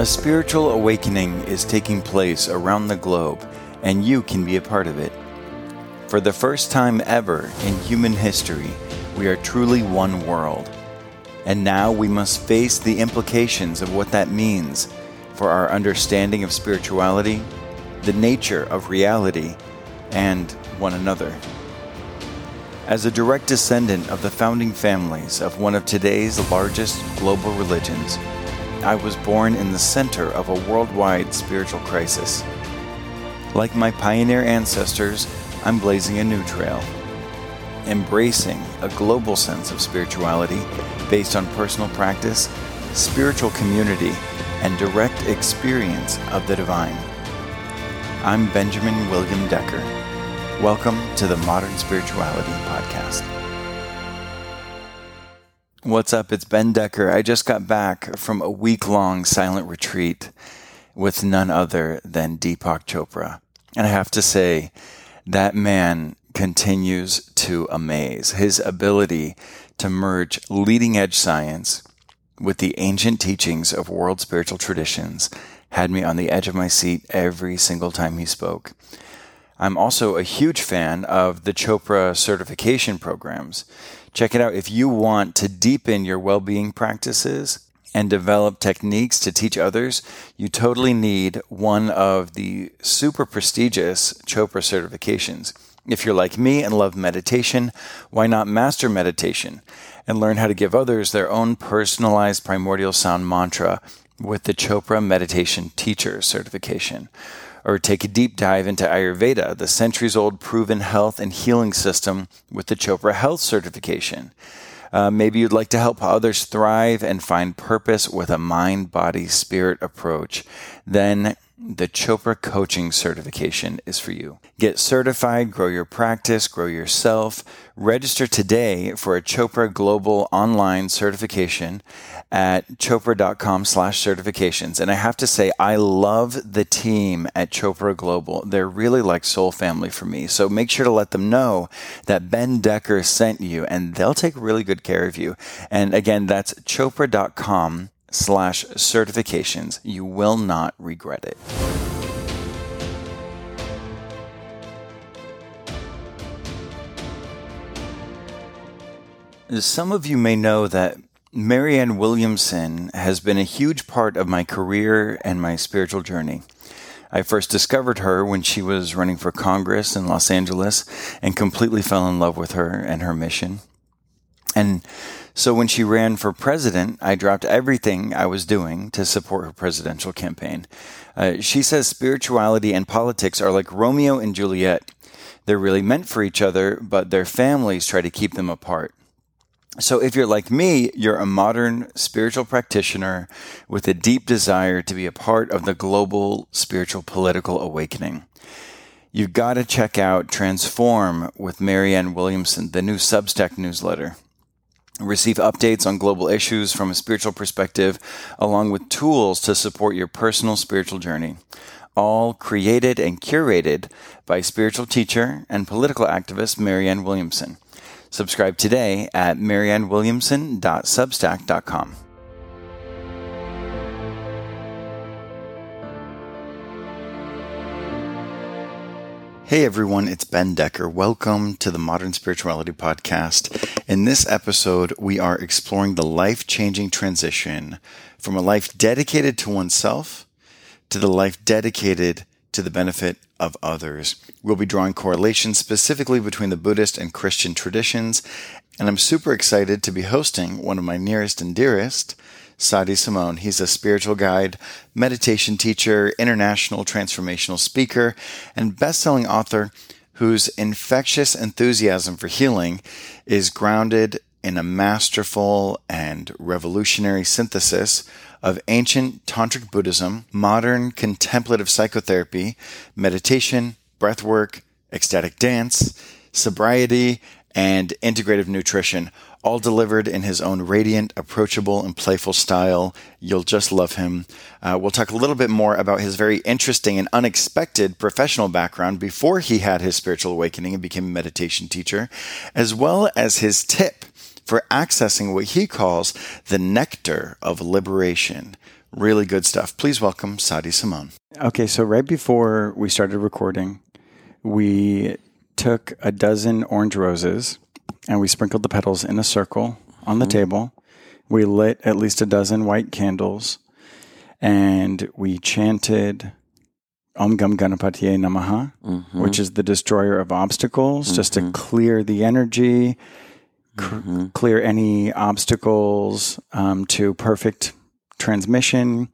A spiritual awakening is taking place around the globe, and you can be a part of it. For the first time ever in human history, we are truly one world. And now we must face the implications of what that means for our understanding of spirituality, the nature of reality, and one another. As a direct descendant of the founding families of one of today's largest global religions, I was born in the center of a worldwide spiritual crisis. Like my pioneer ancestors, I'm blazing a new trail, embracing a global sense of spirituality based on personal practice, spiritual community, and direct experience of the divine. I'm Benjamin William Decker. Welcome to the Modern Spirituality Podcast. What's up? It's Ben Decker. I just got back from a week long silent retreat with none other than Deepak Chopra. And I have to say, that man continues to amaze. His ability to merge leading edge science with the ancient teachings of world spiritual traditions had me on the edge of my seat every single time he spoke. I'm also a huge fan of the Chopra certification programs. Check it out if you want to deepen your well being practices and develop techniques to teach others, you totally need one of the super prestigious Chopra certifications. If you're like me and love meditation, why not master meditation and learn how to give others their own personalized primordial sound mantra with the Chopra Meditation Teacher certification? Or take a deep dive into Ayurveda, the centuries old proven health and healing system with the Chopra Health certification. Uh, maybe you'd like to help others thrive and find purpose with a mind, body, spirit approach. Then the Chopra Coaching Certification is for you. Get certified, grow your practice, grow yourself. Register today for a Chopra Global Online certification at chopra.com slash certifications. And I have to say, I love the team at Chopra Global. They're really like soul family for me. So make sure to let them know that Ben Decker sent you and they'll take really good care of you. And again, that's chopra.com slash certifications. You will not regret it. Some of you may know that Marianne Williamson has been a huge part of my career and my spiritual journey. I first discovered her when she was running for Congress in Los Angeles and completely fell in love with her and her mission. And so when she ran for president, I dropped everything I was doing to support her presidential campaign. Uh, she says spirituality and politics are like Romeo and Juliet. They're really meant for each other, but their families try to keep them apart. So, if you're like me, you're a modern spiritual practitioner with a deep desire to be a part of the global spiritual political awakening. You've got to check out Transform with Marianne Williamson, the new Substack newsletter receive updates on global issues from a spiritual perspective, along with tools to support your personal spiritual journey. All created and curated by spiritual teacher and political activist Marianne Williamson. Subscribe today at mariannewilliamson.substack.com. Hey everyone, it's Ben Decker. Welcome to the Modern Spirituality Podcast. In this episode, we are exploring the life changing transition from a life dedicated to oneself to the life dedicated to the benefit of others. We'll be drawing correlations specifically between the Buddhist and Christian traditions, and I'm super excited to be hosting one of my nearest and dearest, Sah D'Simone. He's a spiritual guide, meditation teacher, international transformational speaker, and best-selling author whose infectious enthusiasm for healing is grounded in a masterful and revolutionary synthesis of ancient tantric Buddhism, modern contemplative psychotherapy, meditation, breathwork, ecstatic dance, sobriety, and integrative nutrition, all delivered in his own radiant, approachable, and playful style. You'll just love him. Uh, we'll talk a little bit more about his very interesting and unexpected professional background before he had his spiritual awakening and became a meditation teacher, as well as his tip for accessing what he calls the nectar of liberation Really good stuff. Please welcome Sah D'Simone. Okay, so right before we started recording, we took a dozen orange roses and we sprinkled the petals in a circle on the mm-hmm. table. We lit at least a dozen white candles and we chanted Om Gam Ganapatiye Namaha, mm-hmm. which is the destroyer of obstacles, just to mm-hmm. clear the energy, cr- clear any obstacles um, to perfect transmission.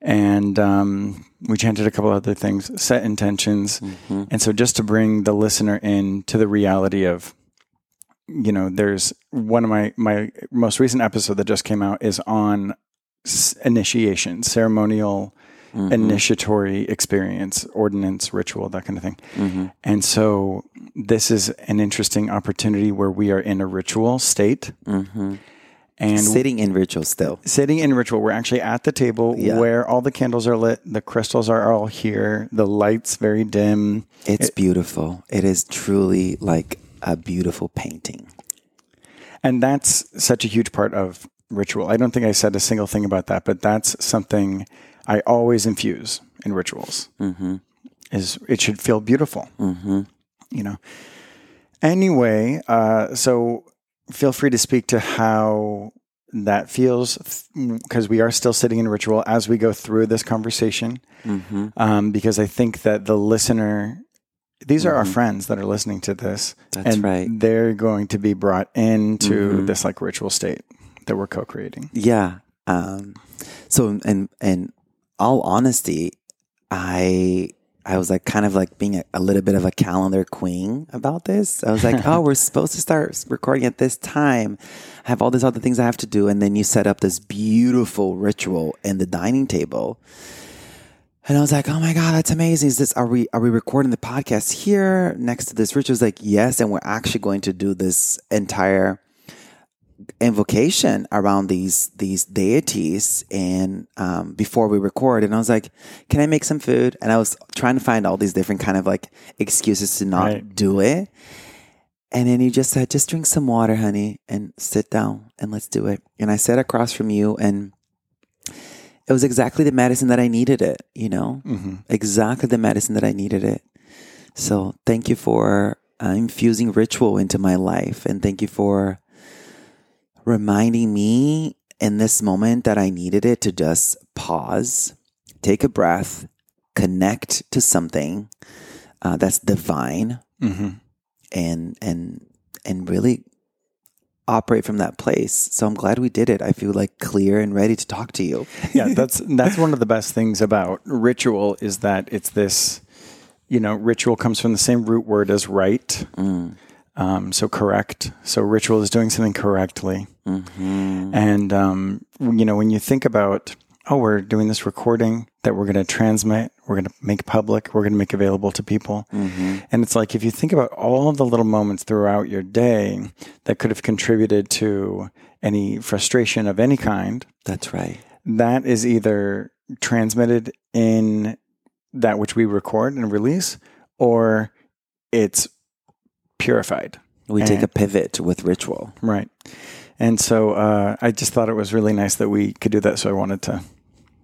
And um, we chanted a couple other things, set intentions. And so just to bring the listener in to the reality of, you know, there's one of my, my most recent episode that just came out is on initiation, ceremonial mm-hmm. initiatory experience, ordinance, ritual, that kind of thing. Mm-hmm. And so this is an interesting opportunity where we are in a ritual state. Mm-hmm. And Sitting in ritual still. sitting in ritual. We're actually at the table Yeah. where all the candles are lit, the crystals are all here, the lights very dim. It's beautiful. It is truly like a beautiful painting. And that's such a huge part of ritual. I don't think I said a single thing about that, but that's something I always infuse in rituals. Mm-hmm. Is it should feel beautiful. Mm-hmm. You know. Anyway, uh, so feel free to speak to how that feels because we are still sitting in ritual as we go through this conversation. Um, because I think that the listener, these are our friends that are listening to this, That's and right. they're going to be brought into this like ritual state that we're co-creating. Yeah. Um, so, and and all honesty, I I was like kind of like being a, a little bit of a calendar queen about this. I was like, oh, we're supposed to start recording at this time. I have all these other things I have to do, and then you set up this beautiful ritual in the dining table. And I was like, "Oh my god, that's amazing! Is this are we are we recording the podcast here next to this ritual?" I was like, "Yes," and we're actually going to do this entire invocation around these these deities and um, before we record and i was like can i make some food and i was trying to find all these different kind of like excuses to not Right. do it and then he just said just drink some water honey and sit down and let's do it and i sat across from you and it was exactly the medicine that i needed it you know? Exactly the medicine that i needed it. So thank you for uh, infusing ritual into my life and thank you for reminding me in this moment that I needed it to just pause, take a breath, connect to something uh, that's divine, and and and really operate from that place. So I'm glad we did it. I feel like clear and ready to talk to you. yeah, that's that's one of the best things about ritual is that it's this, you know, ritual comes from the same root word as right. Um, so correct. So ritual is doing something correctly. And um, you know, when you think about, oh, we're doing this recording that we're going to transmit, we're going to make public, we're going to make available to people, and it's like if you think about all the little moments throughout your day that could have contributed to any frustration of any kind, That's right. that is either transmitted in that which we record and release, or it's purified. We take a pivot with ritual. Right. And so uh, I just thought it was really nice that we could do that. So I wanted to,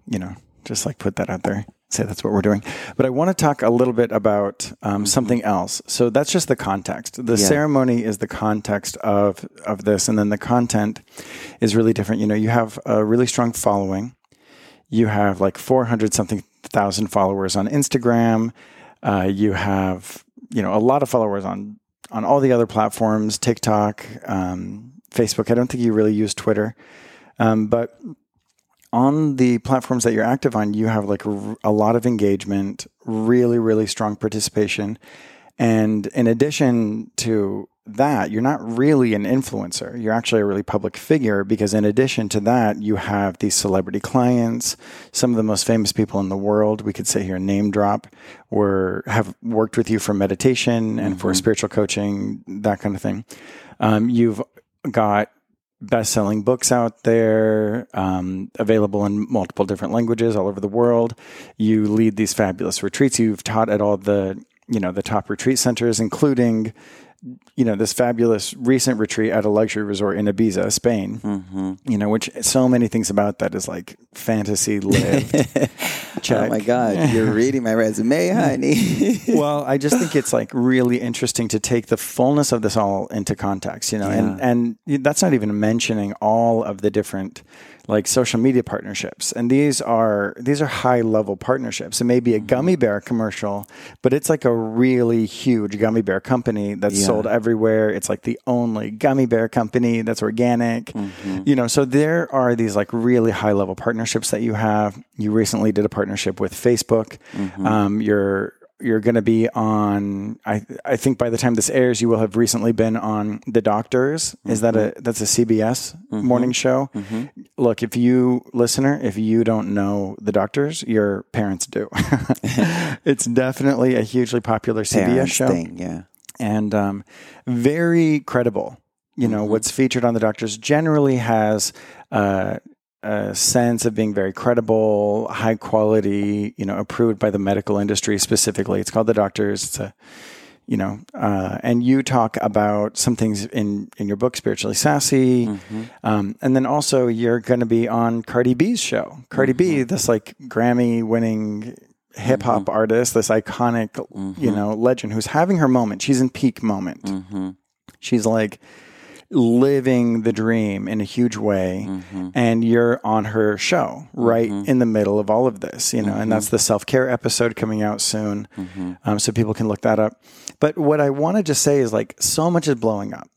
you know, just like put that out there, say that's what we're doing. But I want to talk a little bit about um, something else. So that's just the context. The Yeah. ceremony is the context of of this, and then the content is really different. You know, you have a really strong following. You have like four hundred something thousand followers on Instagram. Uh, you have you know a lot of followers on on all the other platforms, TikTok, um, Facebook. I don't think you really use Twitter, um, but on the platforms that you're active on, you have like a lot of engagement, really, really strong participation. And in addition to that, you're not really an influencer. You're actually a really public figure because, in addition to that, you have these celebrity clients. Some of the most famous people in the world, we could say here, name drop, were have worked with you for meditation and for spiritual coaching, that kind of thing. Um, you've got best-selling books out there um, available in multiple different languages all over the world. You lead these fabulous retreats. You've taught at all the you know the top retreat centers including you know, this fabulous recent retreat at a luxury resort in Ibiza, Spain. Mm-hmm. You know, which so many things about that is like fantasy lived. Oh my God, you're reading my resume, honey. well, I just think it's like really interesting to take the fullness of this all into context, you know, and and that's not even mentioning all of the different like social media partnerships. And these are these are high level partnerships. It may be a Mm-hmm. gummy bear commercial, but it's like a really huge gummy bear company that's Yeah. sold everywhere. It's like the only gummy bear company that's organic. Mm-hmm. You know, so there are these like really high level partnerships that you have. You recently did a partnership with Facebook. Mm-hmm. Um, you're you're going to be on. I I think by the time this airs, you will have recently been on The Doctors. Is that Mm-hmm. a that's a CBS morning show? Look, if you listener, if you don't know The Doctors, your parents do. it's definitely a hugely popular CBS Parents show thing, yeah. And um, very credible. You know, Mm-hmm. what's featured on the doctors generally has uh, a sense of being very credible, high quality, you know, approved by the medical industry specifically. It's called the doctors. It's a, you know, uh, and you talk about some things in, in your book, Spiritually Sassy. Mm-hmm. Um, and then also you're going to be on Cardi B's show. Cardi Mm-hmm. B, this like Grammy winning hip hop artist, this iconic, Mm-hmm. you know, legend who's having her moment. She's in peak moment. Mm-hmm. She's like living the dream in a huge way. Mm-hmm. And you're on her show right in the middle of all of this, you know, and that's the self care episode coming out soon. Um, so people can look that up. But what I want to just say is like so much is blowing up.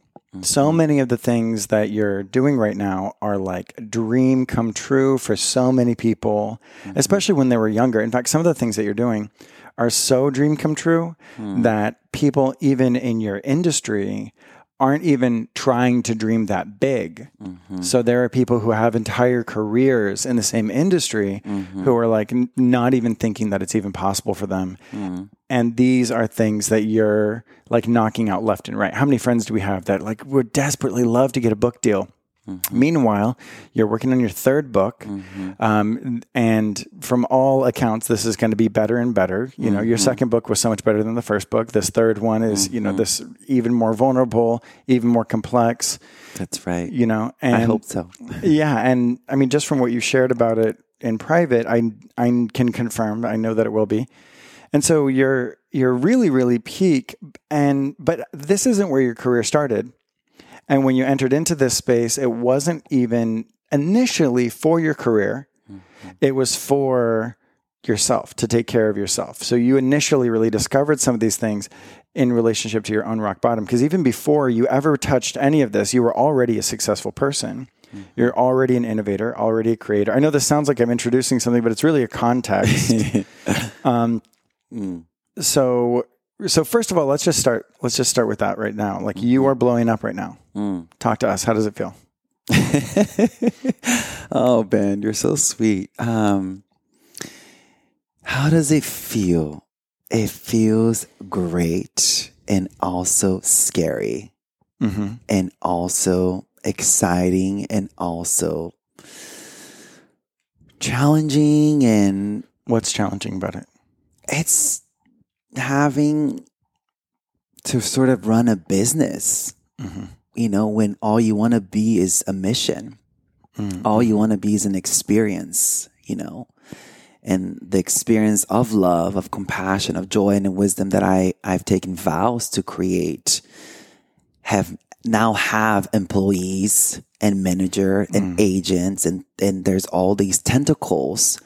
So mm-hmm. many of the things that you're doing right now are like dream come true for so many people, mm-hmm. especially when they were younger. In fact, some of the things that you're doing are so dream come true hmm. that people, even in your industry, aren't even trying to dream that big. Mm-hmm. So there are people who have entire careers in the same industry mm-hmm. who are like n- not even thinking that it's even possible for them. Mm. And these are things that you're like knocking out left and right. How many friends do we have that like would desperately love to get a book deal? Mm-hmm. Meanwhile, you're working on your third book, mm-hmm. um, and from all accounts, this is going to be better and better. You know, your mm-hmm. second book was so much better than the first book. This third one is, you know, this even more vulnerable, even more complex. That's right. You know, and I hope so. yeah, and I mean, just from what you shared about it in private, I I can confirm. I know that it will be, and so you're you're really really peak, and but this isn't where your career started. And when you entered into this space, it wasn't even initially for your career. Mm-hmm. It was for yourself to take care of yourself. So you initially really discovered some of these things in relationship to your own rock bottom. Because even before you ever touched any of this, you were already a successful person. Mm-hmm. You're already an innovator, already a creator. I know this sounds like I'm introducing something, but it's really a context. um, mm. so, so first of all, let's just start. Let's just start with that right now. Like you are blowing up right now. Talk to us. How does it feel? oh, Ben, you're so sweet. Um, how does it feel? It feels great and also scary Mm-hmm. and also exciting and also challenging and What's challenging about it? it's having to sort of run a business Mm-hmm. you know when all you want to be is a mission. All you want to be is an experience you know? And the experience of love of compassion of joy and wisdom that i i've taken vows to create have now have employees and manager and agents and and there's all these tentacles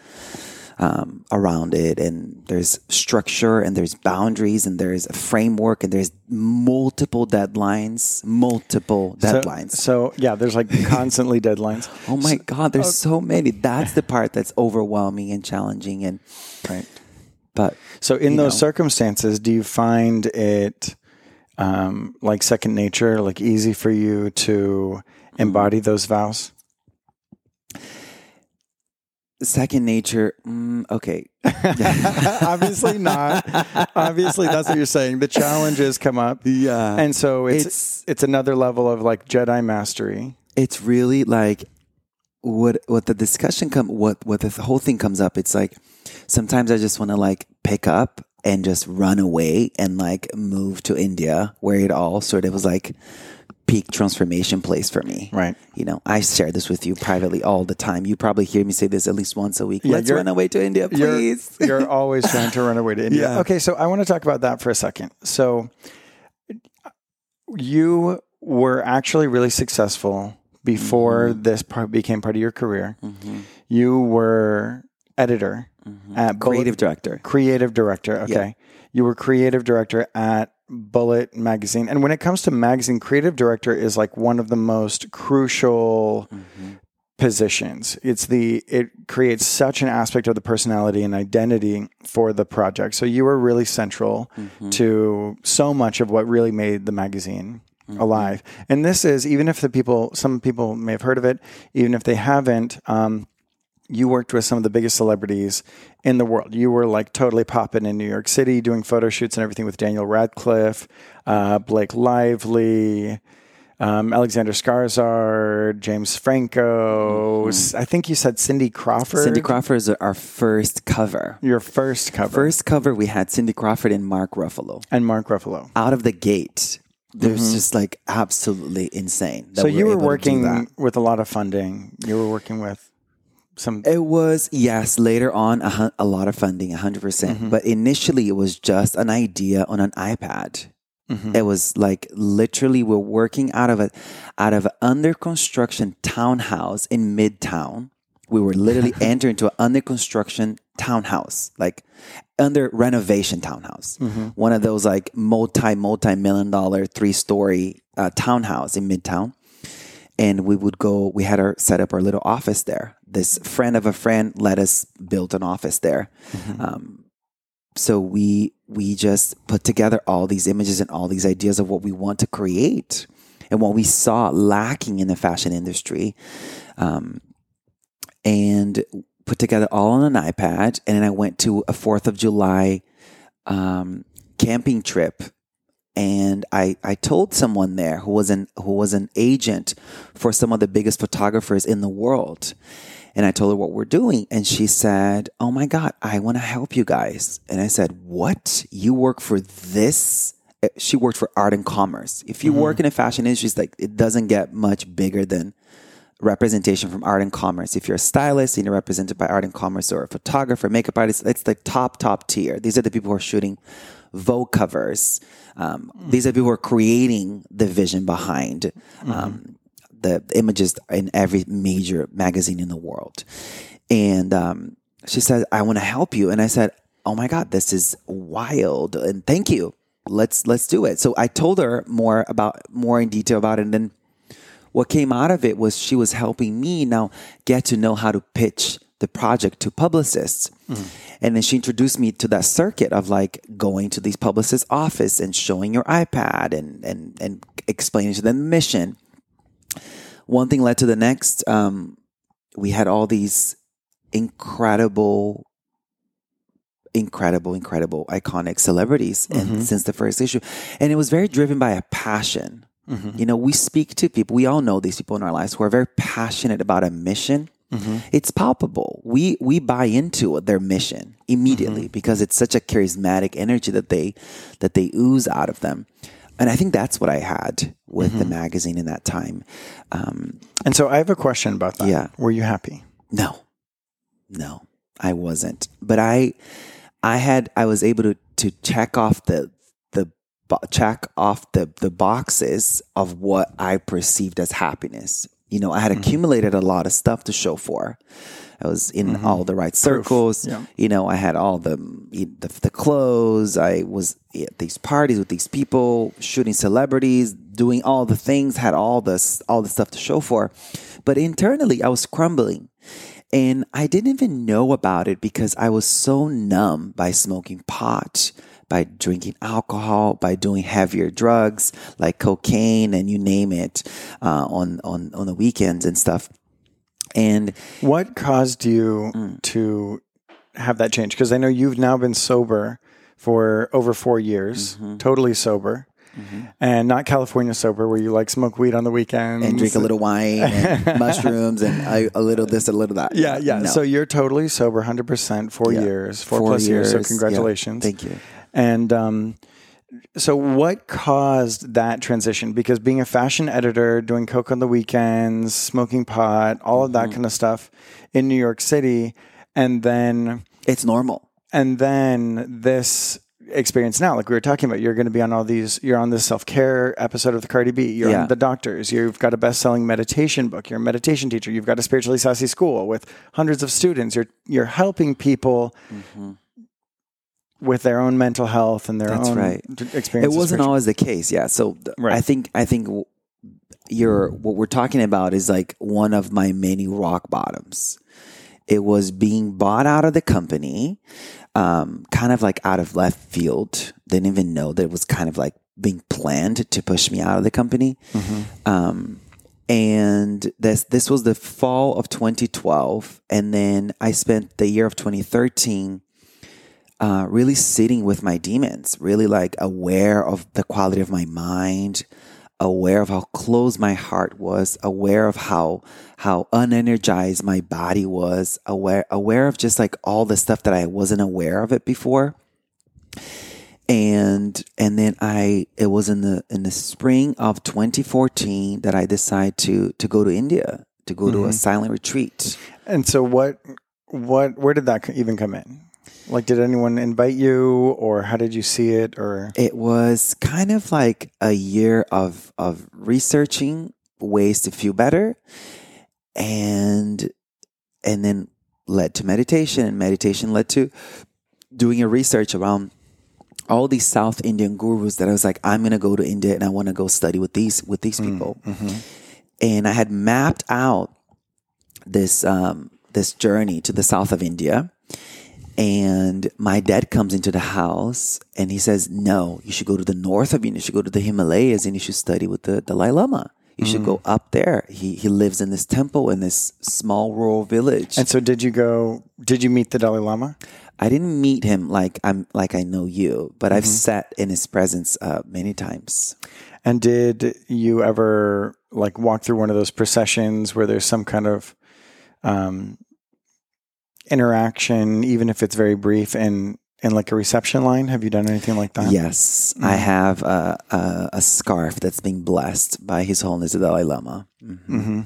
um, around it and there's structure and there's boundaries and there's a framework and there's multiple deadlines multiple deadlines So, yeah, there's like constantly deadlines. oh my god there's so many that's the part that's overwhelming and challenging and Right. but So, in those know. circumstances, do you find it um, like second nature, like easy for you to embody those vows? Second nature mm, okay Obviously not. Obviously, that's what you're saying. The challenges come up, yeah and so it's, It's- it's another level of like Jedi mastery. it's really like what what the discussion come what what the whole thing comes up it's like sometimes i just want to like pick up and just run away and like move to India, where it all sort of was like peak transformation place for me. Right. You know, I share this with you privately all the time. You probably hear me say this at least once a week. Yeah, Let's run away to India, You're- please. You're, always trying to run away to India. Yeah. Okay, so I want to talk about that for a second. So you were actually really successful before Mm-hmm. this part became part of your career. You were editor at Bullet- Creative director. creative director. Okay. You were creative director at Bullet Magazine. And when it comes to magazine, creative director is like one of the most crucial mm-hmm. positions. It's the it creates such an aspect of the personality and identity for the project. So you were really central mm-hmm. to so much of what really made the magazine mm-hmm. alive. And this is even if the people some people may have heard of it, even if they haven't, um, you worked with some of the biggest celebrities in the world. You were like totally popping in New York City, doing photo shoots and everything with Daniel Radcliffe, uh, Blake Lively, um, Alexander Skarsgård, James Franco. I think you said Cindy Crawford. Cindy Crawford is our first cover. Your first cover. First cover, we had Cindy Crawford and Mark Ruffalo. and Mark Ruffalo. Out of the gate, there's just like absolutely insane. that Mm-hmm. So we you were working with a lot of funding. You were working with some. It was yes. Later on, a, a lot of funding, hundred percent. Mm-hmm. But initially, it was just an idea on an iPad. Mm-hmm. It was like literally we're working out of a out of an under construction townhouse in Midtown. We were literally entering into an under construction townhouse, like under renovation townhouse. Mm-hmm. One of those like multi multi million dollar three story uh, townhouse in Midtown and we would go we had our set up our little office there. This friend of a friend let us build an office there. Um, so we we just put together all these images and all these ideas of what we want to create and what we saw lacking in the fashion industry um, and put together all on an ipad. And then i went to a fourth of july um, camping trip and I, I told someone there who was an who was an agent for some of the biggest photographers in the world. And I told her what we're doing. And she said, Oh my God, I want to help you guys. And I said, What? You work for this? Eh, She worked for art and commerce. If you work in a fashion industry, it's like it doesn't get much bigger than representation from art and commerce. If you're a stylist and you're represented by art and commerce or a photographer, makeup artist, it's the top, top tier. These are the people who are shooting Vogue covers. Um, These are people who are creating the vision behind um, the images in every major magazine in the world. And um, she said, I want to help you. And I said, Oh my God, this is wild. And thank you. Let's let's do it. So I told her more about more in detail about it. And then what came out of it was she was helping me now get to know how to pitch the project to publicists. Mm-hmm. And then she introduced me to that circuit of like going to these publicists' office and showing your iPad and and and explaining to them the mission. One thing led to the next. Um, we had all these incredible incredible incredible iconic celebrities and mm-hmm. since the first issue and it was very driven by a passion mm-hmm. you know we speak to people we all know these people in our lives who are very passionate about a mission Mm-hmm. it's palpable we we buy into their mission immediately mm-hmm. because it's such a charismatic energy that they that they ooze out of them and i think that's what i had with the mm-hmm. magazine in that time um, And so I have a question about that. Yeah. Were you happy? no, no, I wasn't. But I, I had, I was able to to check off the the check off the the boxes of what I perceived as happiness. You know, I had mm-hmm. accumulated a lot of stuff to show for. I was in mm-hmm. all the right circles. yeah. You know, I had all the, the the clothes. I was at these parties with these people, shooting celebrities, doing all the things. Had all this all the stuff to show for, but internally, I was crumbling. And I didn't even know about it because I was so numb by smoking pot, by drinking alcohol, by doing heavier drugs like cocaine and you name it uh, on, on, on the weekends and stuff. And What caused you Mm. to have that change? Because I know you've now been sober for over four years, Mm-hmm. totally sober. and not California sober, where you like smoke weed on the weekends and drink a little wine and mushrooms and a, a little this, a little that. Yeah, yeah. No. So you're totally sober, hundred percent, four Yeah. years, four, Four plus years. So years, yeah. congratulations. Thank you. And um, so, what caused that transition? Because being a fashion editor, doing coke on the weekends, smoking pot, all of Mm-hmm. that kind of stuff in New York City, and then It's normal. and then this experience now, like we were talking about, you're going to be on all these. You're on this self care episode of the Cardi B. You're Yeah. on the doctors. You've got a best selling meditation book. You're a meditation teacher. You've got a spiritually sassy school with hundreds of students. You're you're helping people with their own mental health and their That's own right. d- It wasn't always the case. Yeah. So th- Right. I think I think you're what we're talking about is like one of my many rock bottoms. It was being bought out of the company, um, kind of like out of left field. Didn't even know that it was kind of like being planned to push me out of the company. Um, and this this was the fall of 2012, and then I spent the year of 2013 uh, really sitting with my demons, really like aware of the quality of my mind, aware of how closed my heart was, aware of how how unenergized my body was, aware aware of just like all the stuff that I wasn't aware of it before. And and then I it was in the in the spring of 2014 that I decided to to go to India to go to a silent retreat. And so, what what where did that even come in? Like, did anyone invite you, or how did you see it? Or It was kind of like a year of of researching ways to feel better and and then led to meditation and meditation led to doing a research around all these South Indian gurus that I was like, I'm gonna go to India and I wanna go study with these with these people. And I had mapped out this um, this journey to the south of India. And my dad comes into the house and he says, No, you should go to the north of India. You should go to the Himalayas and you should study with the Dalai Lama. You should go up there. He he lives in this temple in this small rural village. and so, did you go? Did you meet the Dalai Lama? I didn't meet him like I'm like I know you, but I've sat in his presence uh, many times. And did you ever like walk through one of those processions where there's some kind of um, interaction, even if it's very brief, and in like a reception line? Have you done anything like that? Yes, I have a, a, a scarf that's being blessed by His Holiness the Dalai Lama. hmm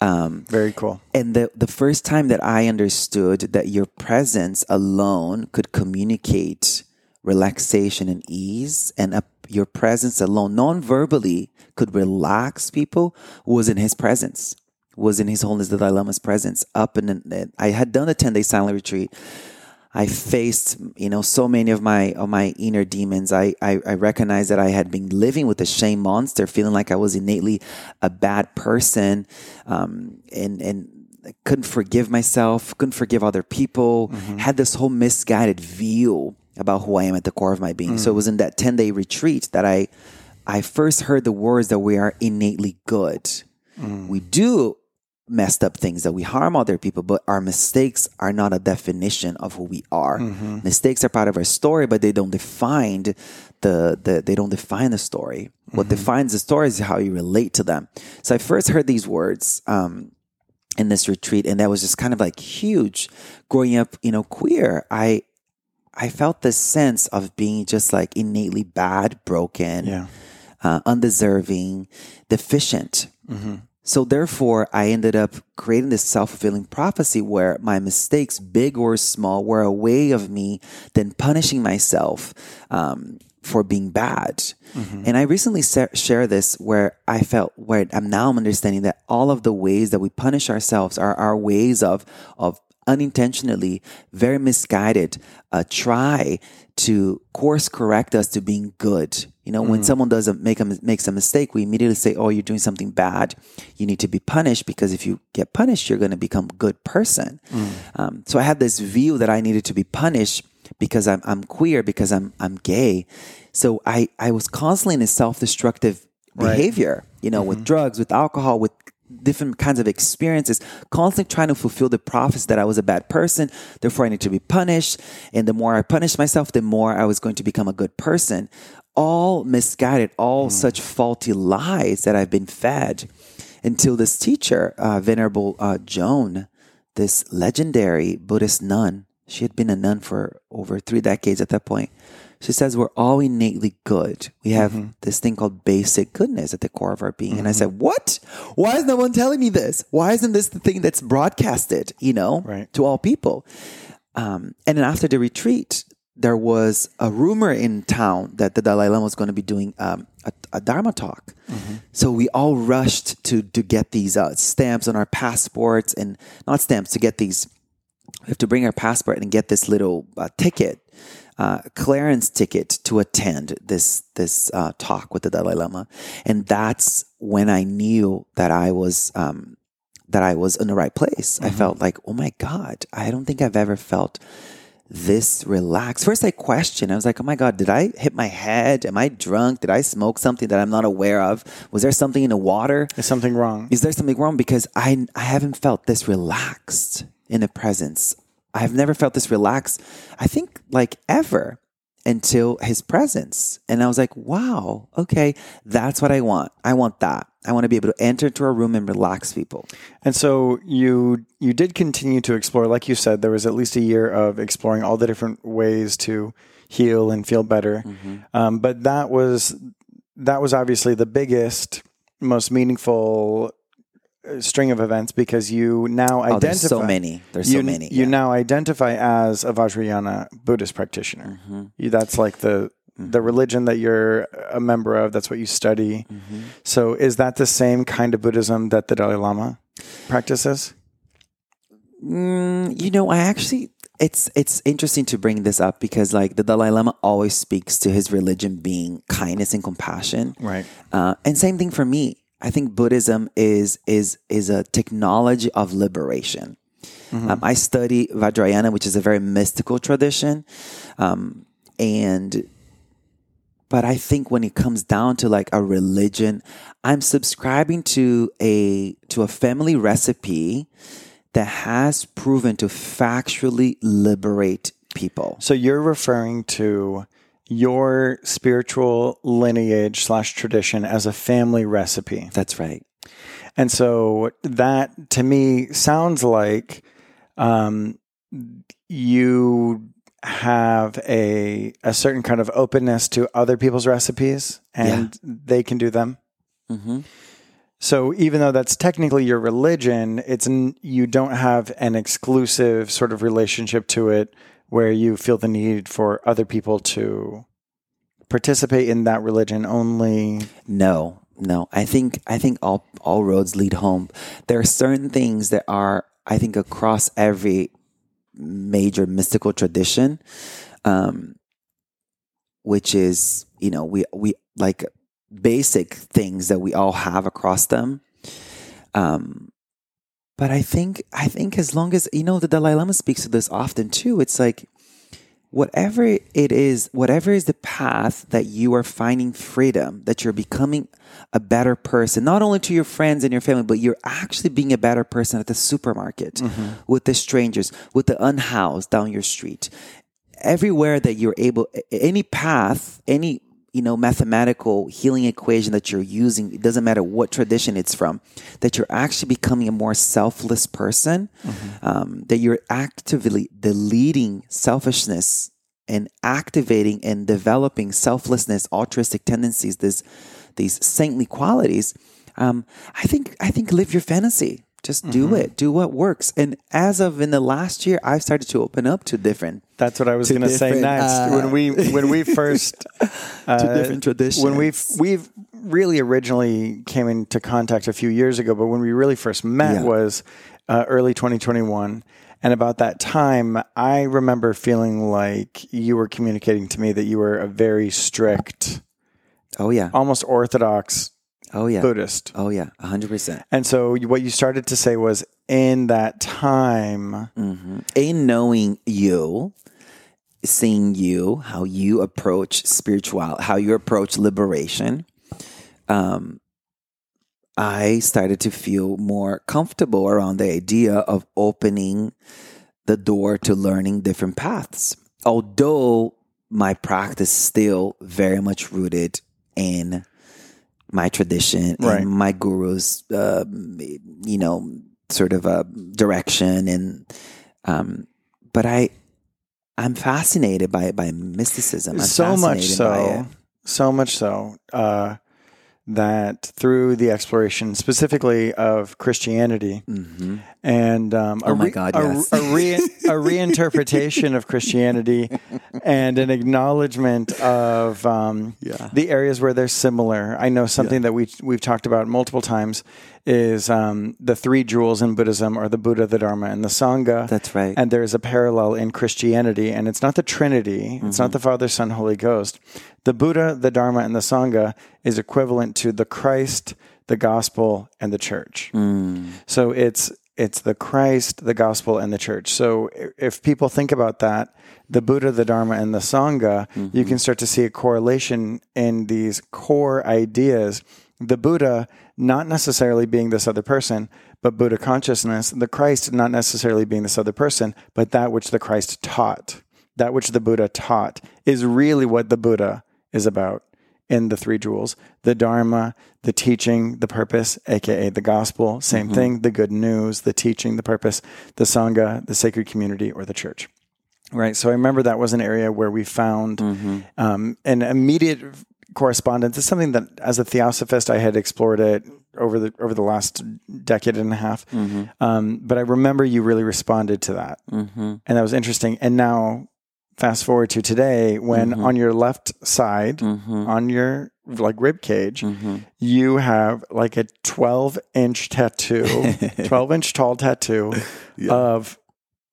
Um, Very cool. and the the first time that I understood that your presence alone could communicate relaxation and ease, and up your presence alone, non-verbally, could relax people, was in His presence. Was in His Holiness the Dalai Lama's presence. Up in, the, I had done a ten day silent retreat. I faced, you know, so many of my of my inner demons. I, I I recognized that I had been living with a shame monster, feeling like I was innately a bad person, um, and and I couldn't forgive myself, couldn't forgive other people. Mm-hmm. Had this whole misguided view about who I am at the core of my being. So it mm. was in that ten day retreat that I I first heard the words that we are innately good. Mm. We do messed up things that we harm other people, but our mistakes are not a definition of who we are. Mistakes are part of our story, but they don't define the, the they don't define the story. What defines the story is how you relate to them. So I first heard these words um, in this retreat, and that was just kind of like huge. Growing up, you know, queer, I I felt this sense of being just like innately bad, broken, Yeah. uh, undeserving, deficient. So therefore, I ended up creating this self-fulfilling prophecy where my mistakes, big or small, were a way of me then punishing myself um, for being bad. And I recently sa- shared this where I felt where I'm now understanding that all of the ways that we punish ourselves are our ways of of unintentionally, very misguided, uh, try to course correct us to being good. You know, when mm. someone does a, make a makes a mistake, we immediately say, "Oh, you're doing something bad. You need to be punished because if you get punished, you're going to become a good person." Mm. Um, so I had this view that I needed to be punished because I'm I'm queer because I'm I'm gay. So I I was constantly in a self destructive behavior. You know, with mm-hmm. drugs, with alcohol, with different kinds of experiences, constantly trying to fulfill the prophecy that I was a bad person, therefore I need to be punished. And the more I punished myself, the more I was going to become a good person. All misguided, all such faulty lies that I've been fed until this teacher, uh, Venerable uh, Joan, this legendary Buddhist nun, she had been a nun for over three decades at that point. She says we're all innately good. We have this thing called basic goodness at the core of our being. And I said, What? Why is no one telling me this? Why isn't this the thing that's broadcasted, you know, Right. to all people? Um, and then after the retreat, there was a rumor in town that the Dalai Lama was going to be doing um, a, a Dharma talk. So we all rushed to to get these uh, stamps on our passports and not stamps to get these. We have to bring our passport and get this little uh, ticket, uh, clearance ticket to attend this this uh, talk with the Dalai Lama, and that's when I knew that I was um, that I was in the right place. I felt like, oh my God, I don't think I've ever felt this relaxed. First, I questioned. I was like, oh my God, did I hit my head? Am I drunk? Did I smoke something that I'm not aware of? Was there something in the water? Is something wrong? Is there something wrong? Because I, I haven't felt this relaxed in the presence. I've never felt this relaxed, I think, like ever until his presence. And I was like, wow, okay, that's what I want. I want that. I want to be able to enter into a room and relax people. And so you you did continue to explore, like you said, there was at least a year of exploring all the different ways to heal and feel better. Mm-hmm. Um, but that was that was obviously the biggest, most meaningful string of events because you now Oh, identify. there's so many. There's you, so many. You now identify as a Vajrayana Buddhist practitioner. Mm-hmm. You, that's like the the religion that you're a member of. That's what you study. Mm-hmm. So, is that the same kind of Buddhism that the Dalai Lama practices? Mm, you know, I actually it's it's interesting to bring this up because like the Dalai Lama always speaks to his religion being kindness and compassion. Right. Uh, and same thing for me. I think Buddhism is is is a technology of liberation. Um, I study Vajrayana, which is a very mystical tradition, um, and but I think when it comes down to like a religion, I'm subscribing to a to a family recipe that has proven to factually liberate people. So you're referring to your spiritual lineage slash tradition as a family recipe. That's right. And so that to me sounds like um, you have a a certain kind of openness to other people's recipes and they can do them. hmm So even though that's technically your religion, it's you don't have an exclusive sort of relationship to it where you feel the need for other people to participate in that religion only. No, no. I think I think all all roads lead home. There are certain things that are I think across every major mystical tradition, um, which is you know we we like basic things that we all have across them. Um, but I think I think as long as you know the Dalai Lama speaks to this often too. It's like whatever it is, whatever is the path that you are finding freedom, that you're becoming a better person, not only to your friends and your family, but you're actually being a better person at the supermarket, mm-hmm. with the strangers, with the unhoused down your street. Everywhere that you're able, any path, any you know mathematical healing equation that you're using it doesn't matter what tradition it's from that you're actually becoming a more selfless person um, that you're actively deleting selfishness and activating and developing selflessness altruistic tendencies this these saintly qualities. Um, i think i think live your fantasy just do it do what works and as of in the last year i've started to open up to different That's what I was going to say next. uh, when we when we first uh, to different traditions when we've we've really originally came into contact a few years ago, but when we really first met Yeah. was uh, early 2021. And about that time, I remember feeling like you were communicating to me that you were a very strict, oh yeah almost orthodox oh yeah Buddhist. oh yeah 100% And so what you started to say was in that time, hmm In knowing you, seeing you, how you approach spirituality how you approach liberation, um, I started to feel more comfortable around the idea of opening the door to learning different paths. Although my practice is still very much rooted in my tradition Right. and my guru's, uh, you know, sort of a direction. And, um, but I, I'm fascinated by by mysticism. I'm so much fascinated by so, it. so much so uh, that through the exploration, specifically of Christianity, Mhm. and um, a Oh my re- God, a, yes. a, re- a reinterpretation of Christianity and an acknowledgement of um, Yeah. the areas where they're similar. I know something that we we've talked about multiple times is um, the three jewels in Buddhism are the Buddha, the Dharma, and the Sangha. That's right. And there's a parallel in Christianity, and it's not the Trinity, it's Mm-hmm. not the Father, Son, Holy Ghost. The Buddha, the Dharma, and the Sangha is equivalent to the Christ, the Gospel, and the Church. Mm. So it's it's the Christ, the Gospel, and the Church. So if people think about that, the Buddha, the Dharma, and the Sangha, you can start to see a correlation in these core ideas. The Buddha not necessarily being this other person, but Buddha consciousness. The Christ not necessarily being this other person, but that which the Christ taught, that which the Buddha taught, is really what the Buddha is about in the three jewels the dharma the teaching the purpose aka the gospel same thing the good news the teaching the purpose the sangha the sacred community or the church. Right? So i remember that was an area where we found um, an immediate correspondence. It's something that as a theosophist i had explored it over the over the last decade and a half. Um, but i remember you really responded to that. Mm-hmm. and that was interesting. And now fast forward to today when Mm-hmm. on your left side on your like rib cage Mm-hmm. you have like a 12 inch tattoo 12 inch tall tattoo of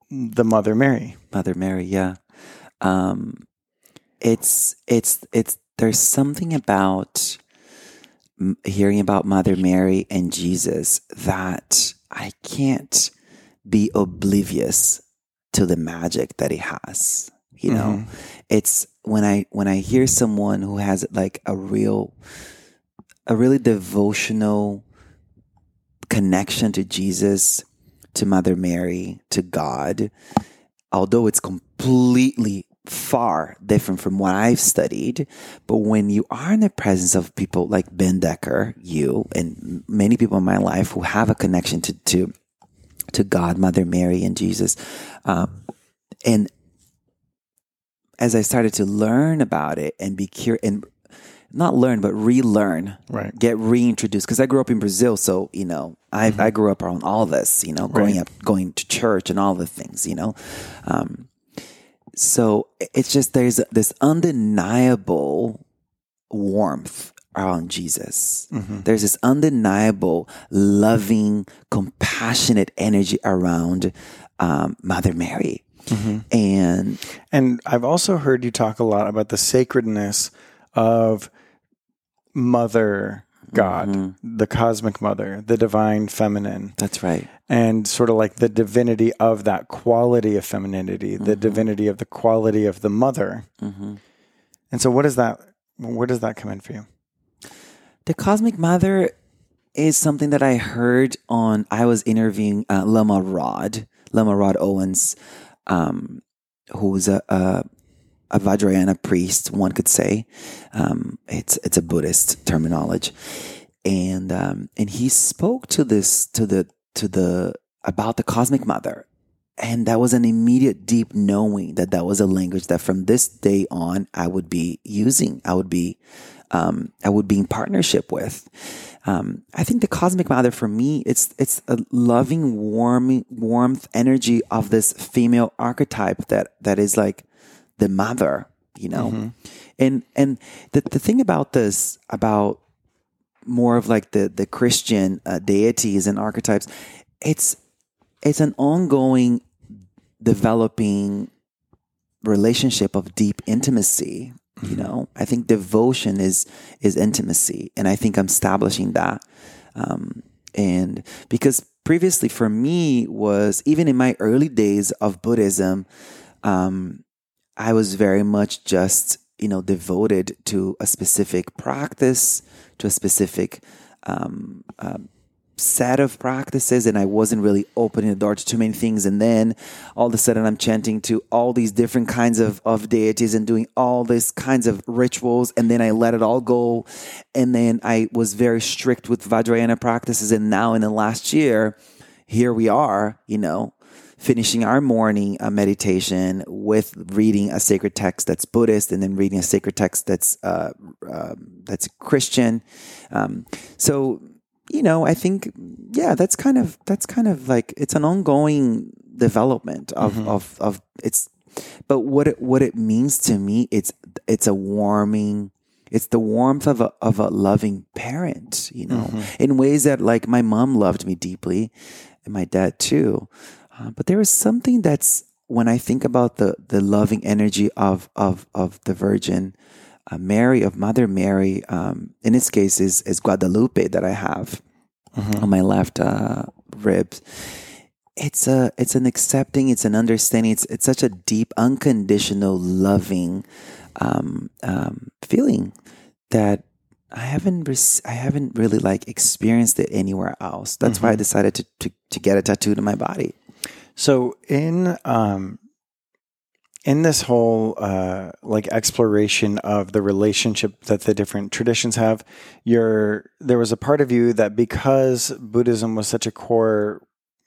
the mother mary Mother Mary, yeah. Um, it's it's it's there's something about hearing about Mother Mary and Jesus that I can't be oblivious to the magic that he has. You know, it's when I when I hear someone who has like a real a really devotional connection to Jesus, to Mother Mary, to God, although it's completely far different from what I've studied. But when you are in the presence of people like Ben Decker, you, and many people in my life who have a connection to, to, to God, Mother Mary, and Jesus, um, and as I started to learn about it and be curious and not learn, but relearn, Right. get reintroduced. Because I grew up in Brazil, so you know, I I grew up around all this, you know, growing Right. up, going to church and all the things, you know. Um, so it's just there's this undeniable warmth around Jesus. There's this undeniable, loving, compassionate energy around um, Mother Mary, and and i've also heard you talk a lot about the sacredness of mother god Mm-hmm. the cosmic mother the divine feminine that's right. and sort of like the divinity of that quality of femininity, the divinity of the quality of the mother. Mm-hmm. And so, what is that? Where does that come in for you? The Cosmic Mother is something that I heard on. I was interviewing uh, Lama Rod, Lama Rod Owens, um, who's a, a a Vajrayana priest. One could say um, it's it's a Buddhist terminology, and um, and he spoke to this to the to the about the Cosmic Mother. And that was an immediate deep knowing that that was a language that from this day on I would be using. I would be um, I would be in partnership with. Um, I think the cosmic mother for me, it's it's a loving, warm, warmth energy of this female archetype that that is like the mother, you know. And and the the thing about this about more of like the the Christian uh, deities and archetypes, it's it's an ongoing developing relationship of deep intimacy you know? I think devotion is is intimacy and i think i'm establishing that um and because previously for me was even in my early days of buddhism um i was very much just you know devoted to a specific practice to a specific um, um set of practices and I wasn't really opening the door to too many things. And then all of a sudden I'm chanting to all these different kinds of, of deities and doing all these kinds of rituals. And then I let it all go. And then I was very strict with Vajrayana practices. And now in the last year, here we are, you know, finishing our morning uh, meditation with reading a sacred text that's Buddhist and then reading a sacred text that's uh, uh, that's Christian. Um, so you know, I think yeah, that's kind of that's kind of like it's an ongoing development of mm-hmm. of of it's. But what it what it means to me, it's it's a warming it's the warmth of a of a loving parent, you know, mm-hmm. in ways that like my mom loved me deeply, and my dad too. Uh, but there is something that's when I think about the the loving energy of of of the Virgin uh, Mary of Mother Mary. Um, in this case, is is Guadalupe that I have mm-hmm. on my left uh, ribs. It's a it's an accepting. It's an understanding. It's it's such a deep, unconditional, loving um, um, feeling that I haven't re- I haven't really like experienced it anywhere else. That's mm-hmm. why I mm-hmm. decided to, to to get a tattoo to my body. So in um, in this whole uh, like exploration of the relationship that the different traditions have, your there was a part of you that because Buddhism was such a core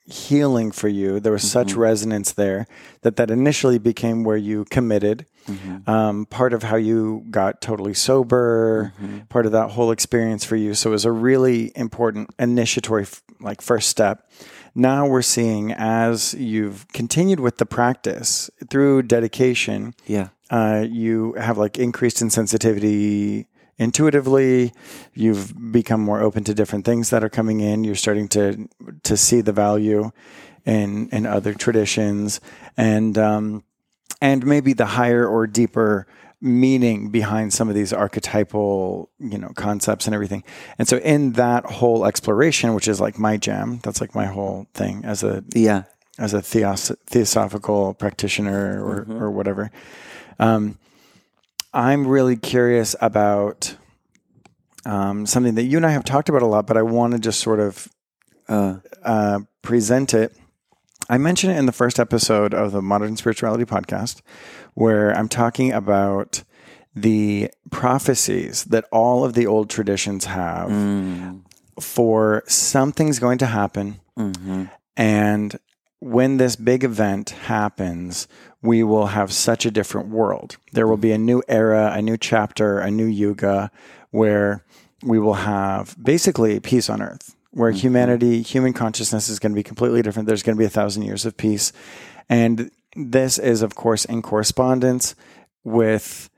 healing for you, there was mm-hmm. such resonance there that that initially became where you committed. Mm-hmm. Um, part of how you got totally sober, mm-hmm. part of that whole experience for you. So it was a really important initiatory, like first step now we're seeing as you've continued with the practice through dedication, yeah, uh, you have like increased in sensitivity intuitively. You've become more open to different things that are coming in. You're starting to to see the value in in other traditions and um, and maybe the higher or deeper meaning behind some of these archetypal, you know, concepts and everything. And so in that whole exploration, which is like my jam, that's like my whole thing as a yeah as a theos- theosophical practitioner or mm-hmm. or whatever. Um, I'm really curious about um, something that you and I have talked about a lot, but I want to just sort of uh, uh, present it. I mentioned it in the first episode of the Modern Spirituality podcast, where I'm talking about the prophecies that all of the old traditions have mm. for something's going to happen. Mm-hmm. And when this big event happens, we will have such a different world. There will be a new era, a new chapter, a new yuga where we will have basically peace on earth, where mm-hmm. humanity, human consciousness is going to be completely different. There's going to be a thousand years of peace. And this is, of course, in correspondence with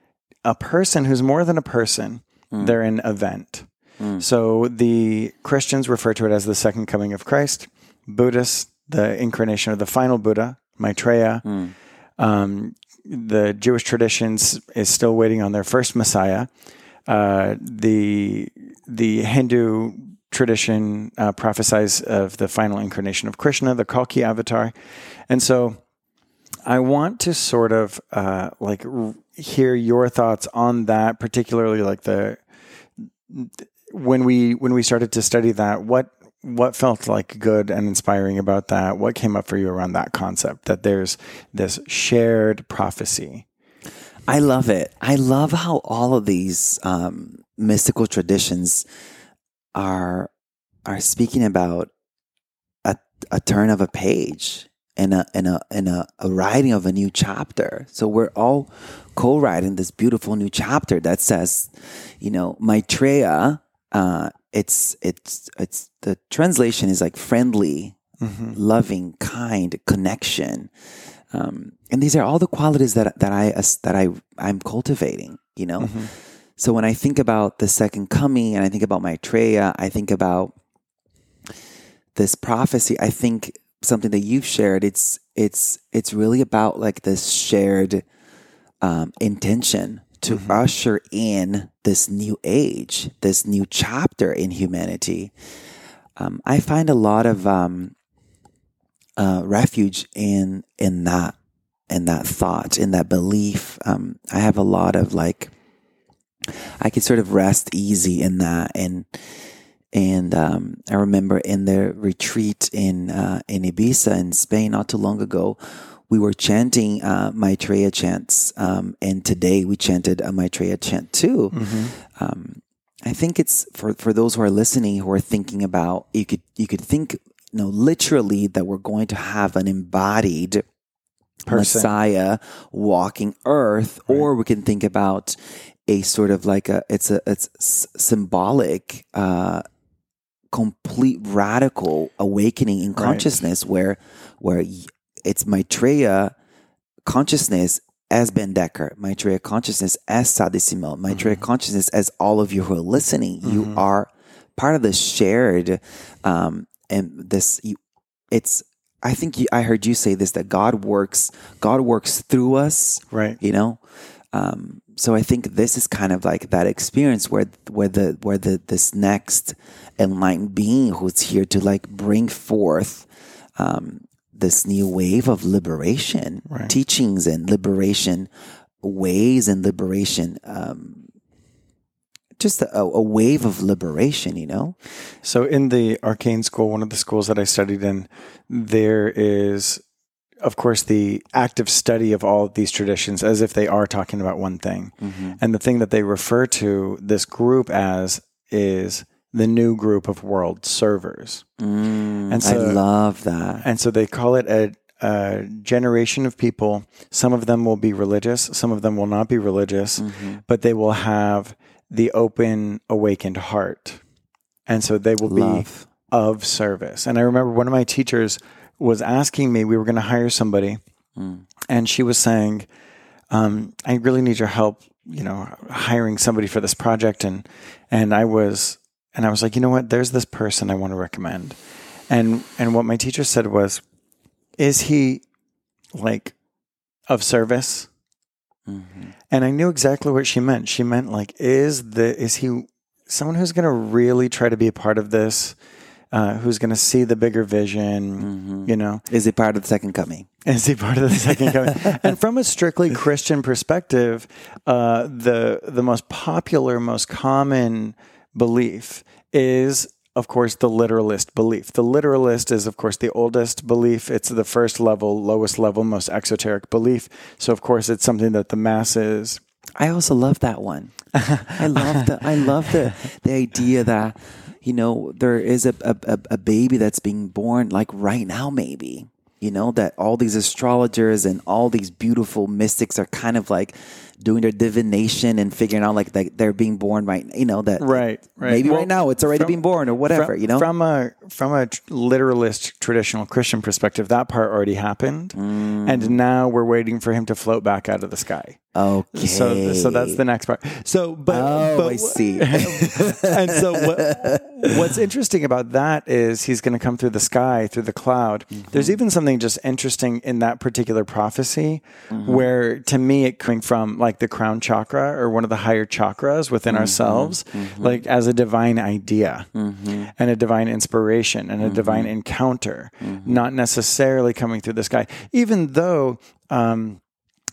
a person who's more than a person. Mm. They're an event. Mm. So the Christians refer to it as the second coming of Christ. Buddhists, the incarnation of the final Buddha, Maitreya. Mm. Um, the Jewish traditions is still waiting on their first Messiah. Uh, the the Hindu tradition uh, prophesies of the final incarnation of Krishna, the Kalki avatar, and so I want to sort of uh, like r- hear your thoughts on that, particularly like the when we when we started to study that. What what felt like good and inspiring about that? What came up for you around that concept that there's this shared prophecy? I love it. I love how all of these um, mystical traditions are are speaking about a, a turn of a page and a and a and a, a writing of a new chapter. So we're all co-writing this beautiful new chapter that says, you know, Maitreya. Uh, it's it's it's the translation is like friendly, mm-hmm. loving, kind, connection. Um, and these are all the qualities that that I that I I'm cultivating. You know, mm-hmm. so when I think about the second coming and I think about Maitreya, I think about this prophecy. I think something that you've shared. It's it's it's really about like this shared um, intention to mm-hmm. usher in this new age, this new chapter in humanity. Um, I find a lot of um, uh, refuge in in that in that thought, in that belief. Um, I have a lot of like, I can sort of rest easy in that, and And um, I remember in the retreat in uh, in Ibiza in Spain not too long ago, we were chanting uh, Maitreya chants, um, and today we chanted a Maitreya chant too. Um, I think it's for for those who are listening who are thinking about you could you could think you know literally that we're going to have an embodied Person. Messiah walking earth, or we can think about a sort of like a it's a it's symbolic, uh, complete radical awakening in Right. consciousness where where y- it's Maitreya consciousness as Ben Decker, Maitreya consciousness as Sah D'Simone, Maitreya consciousness as all of you who are listening. You are part of the shared um, and this. You, it's. I think you, I heard you say this that God works. God works through us Right. you know um, so i think this is kind of like that experience where where the where the this next enlightened being who's here to like bring forth um, this new wave of liberation Right. teachings and liberation ways and liberation um, just a, a wave of liberation you know So in the arcane school, one of the schools that I studied in, there is, of course, the active study of all of these traditions as if they are talking about one thing. And the thing that they refer to this group as is the new group of world servers. Mm, And so- i love that And so they call it a, a generation of people. Some of them will be religious, some of them will not be religious, but they will have the open, awakened heart. And so they will be of service. And I remember one of my teachers was asking me, we were going to hire somebody, and she was saying, um, I really need your help, you know, hiring somebody for this project. And, and I was, and I was like, you know what, there's this person I want to recommend. And, and what my teacher said was, is he like of service? And I knew exactly what she meant. She meant like, is the, is he someone who's going to really try to be a part of this? Uh, who's going to see the bigger vision, you know? is he part of the second coming Is he part of the second coming? and from a strictly Christian perspective, uh, the the most popular, most common belief is, of course, the literalist belief. The literalist is, of course, the oldest belief. It's the first level, lowest level, most exoteric belief. So, of course, it's something that the masses. I also love that one. I love the I love the the idea that you know there is a, a a- baby that's being born like right now maybe you know that all these astrologers and all these beautiful mystics are kind of like doing their divination and figuring out like that they're being born right you know that Right, right. maybe Well, right now it's already from- being born or whatever from, you know from a from a literalist traditional Christian perspective, that part already happened, Mm. and now we're waiting for him to float back out of the sky. okay So, so that's the next part. So, but, Oh, but I see. and so, what, what's interesting about that is he's going to come through the sky, through the cloud. Mm-hmm. There's even something just interesting in that particular prophecy, Mm-hmm. where to me it coming from like the crown chakra or one of the higher chakras within Mm-hmm. ourselves, like as a divine idea and a divine inspiration and a divine encounter, not necessarily coming through the sky, even though. Um,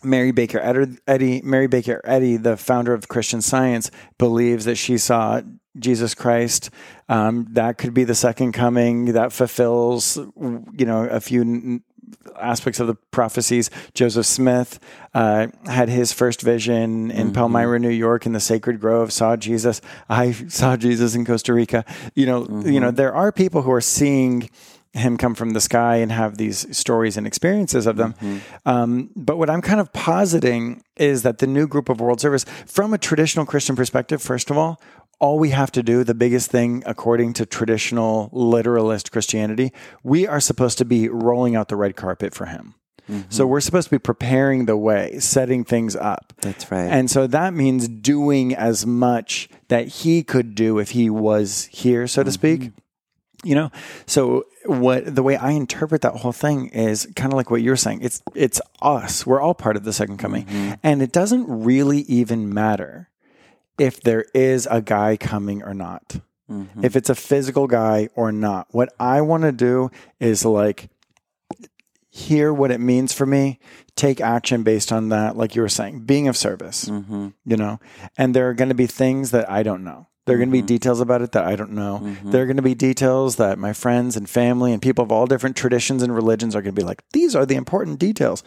Mary Baker Eddy, Mary Baker Eddy, the founder of Christian Science, believes that she saw Jesus Christ. Um, that could be the second coming. That fulfills, you know, a few aspects of the prophecies. Joseph Smith uh, had his first vision in Palmyra, New York, in the Sacred Grove. Saw Jesus. I saw Jesus in Costa Rica. You know, you know, there are people who are seeing him come from the sky and have these stories and experiences of them. Um, but what I'm kind of positing is that the new group of world service, from a traditional Christian perspective, first of all, all we have to do, the biggest thing according to traditional literalist Christianity, we are supposed to be rolling out the red carpet for him. So mm-hmm. we're supposed to be preparing the way, setting things up. That's right. And so that means doing as much that he could do if he was here, so to mm-hmm. speak. You know? So what the way i interpret that whole thing is kind of like what you're saying. It's it's us. We're all part of the second coming. Mm-hmm. And it doesn't really even matter if there is a guy coming or not. Mm-hmm. If it's a physical guy or not. What i want to do is like hear what it means for me take action based on that like you were saying being of service mm-hmm. you know? And there are going to be things that i don't know. There are going to be mm-hmm. details about it that I don't know. There are going to be details that my friends and family and people of all different traditions and religions are going to be like, these are the important details.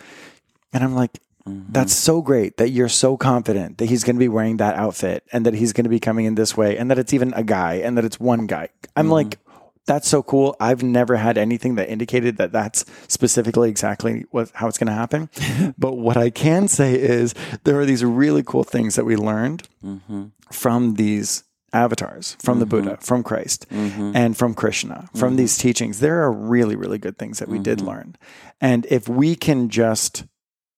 And I'm like, Mm-hmm. that's so great that you're so confident that he's going to be wearing that outfit and that he's going to be coming in this way and that it's even a guy and that it's one guy. I'm mm-hmm. like, that's so cool. I've never had anything that indicated that that's specifically exactly what, how it's going to happen. but what I can say is there are these really cool things that we learned mm-hmm. from these avatars, from the Buddha, from Christ, and from Krishna, from these teachings. There are really, really good things that we did learn. And if we can just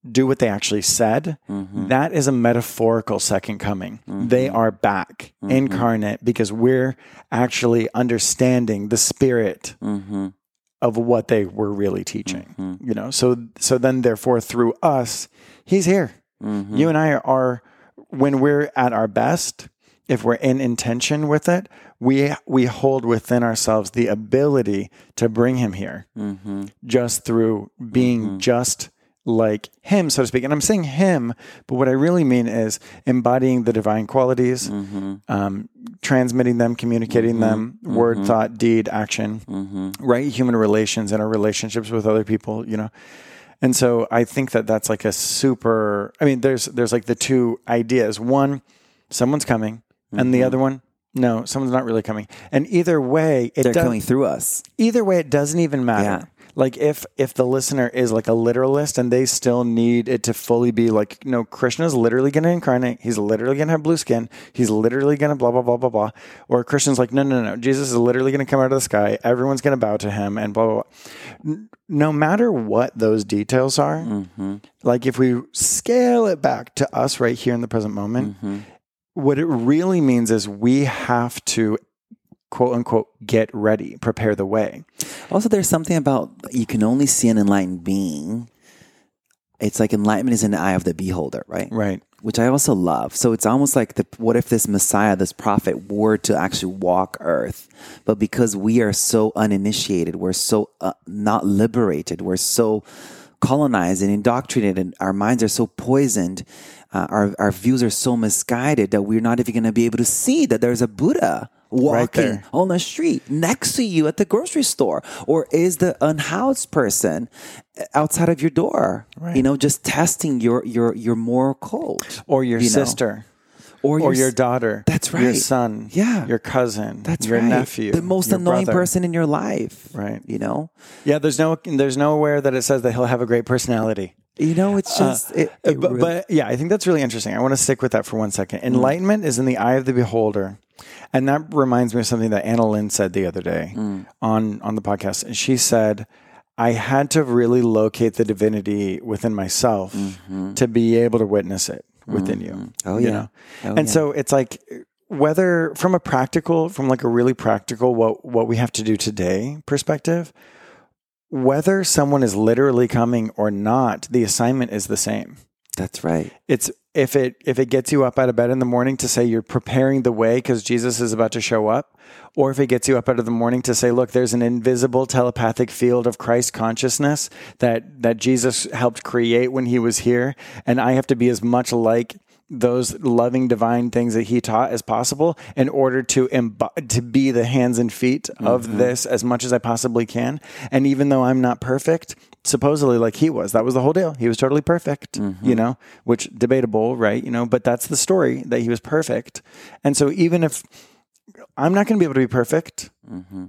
do what they actually said, mm-hmm. that is a metaphorical second coming. Mm-hmm. They are back mm-hmm. incarnate because we're actually understanding the spirit of what they were really teaching. You know, so so then therefore through us, he's here. You and I are when we're at our best, if we're in intention with it, we we hold within ourselves the ability to bring him here. Just through being just like him, so to speak. And I'm saying him, but what I really mean is embodying the divine qualities, mm-hmm. um, transmitting them, communicating mm-hmm. them, word, mm-hmm. thought, deed, action, right? Human relations and our relationships with other people, you know. And so I think that that's like a super. I mean, there's there's like the two ideas. One, someone's coming, and the other one, no, someone's not really coming. And either way, it They're does, coming through us. either way it doesn't even matter Yeah. Like if if the listener is like a literalist and they still need it to fully be like no krishna's literally going to incarnate he's literally going to have blue skin he's literally going to blah blah blah blah blah. Or christian's like no no no jesus is literally going to come out of the sky everyone's going to bow to him and blah blah blah. No matter what those details are mm-hmm. like if we scale it back to us right here in the present moment mm-hmm. what it really means is we have to quote unquote get ready prepare the way Also, there's something about you can only see an enlightened being. It's like enlightenment is in the eye of the beholder, right? right Which I also love. So it's almost like the what if this Messiah, this prophet, were to actually walk Earth, but because we are so uninitiated, we're so uh, not liberated, we're so colonized and indoctrinated, and our minds are so poisoned. Uh, our our views are so misguided that we're not even going to be able to see that there's a Buddha walking there. on the street next to you at the grocery store or is the unhoused person outside of your door Right. you know just testing your your your moral code or your you know? sister or, or your, your daughter That's right. your son Yeah. your cousin that's your right nephew the most annoying brother. person in your life Right. you know yeah there's no there's nowhere that it says that he'll have a great personality you know it's uh, just it, uh, it Uh, but, really- but yeah, I think that's really interesting. I want to stick with that for one second. Mm. Enlightenment is in the eye of the beholder, and that reminds me of something that Anna Lynn said the other day mm. on on the podcast. And she said, "I had to really locate the divinity within myself mm-hmm. to be able to witness it within you." Mm-hmm. Oh, you yeah. know? Oh, and yeah. so it's like whether from a practical, from like a really practical, what what we have to do today perspective. Whether someone is literally coming or not, the assignment is the same. That's right. It's if it if it gets you up out of bed in the morning to say you're preparing the way because Jesus is about to show up, or if it gets you up out of the morning to say, look, there's an invisible telepathic field of Christ consciousness that that Jesus helped create when he was here, and I have to be as much like those loving divine things that he taught as possible in order to emb- to be the hands and feet of mm-hmm. this as much as I possibly can. And even though I'm not perfect, supposedly like he was, that was the whole deal. He was totally perfect, mm-hmm. you know, which debatable, right? You know, but that's the story that he was perfect. And so even if I'm not going to be able to be perfect, mm-hmm.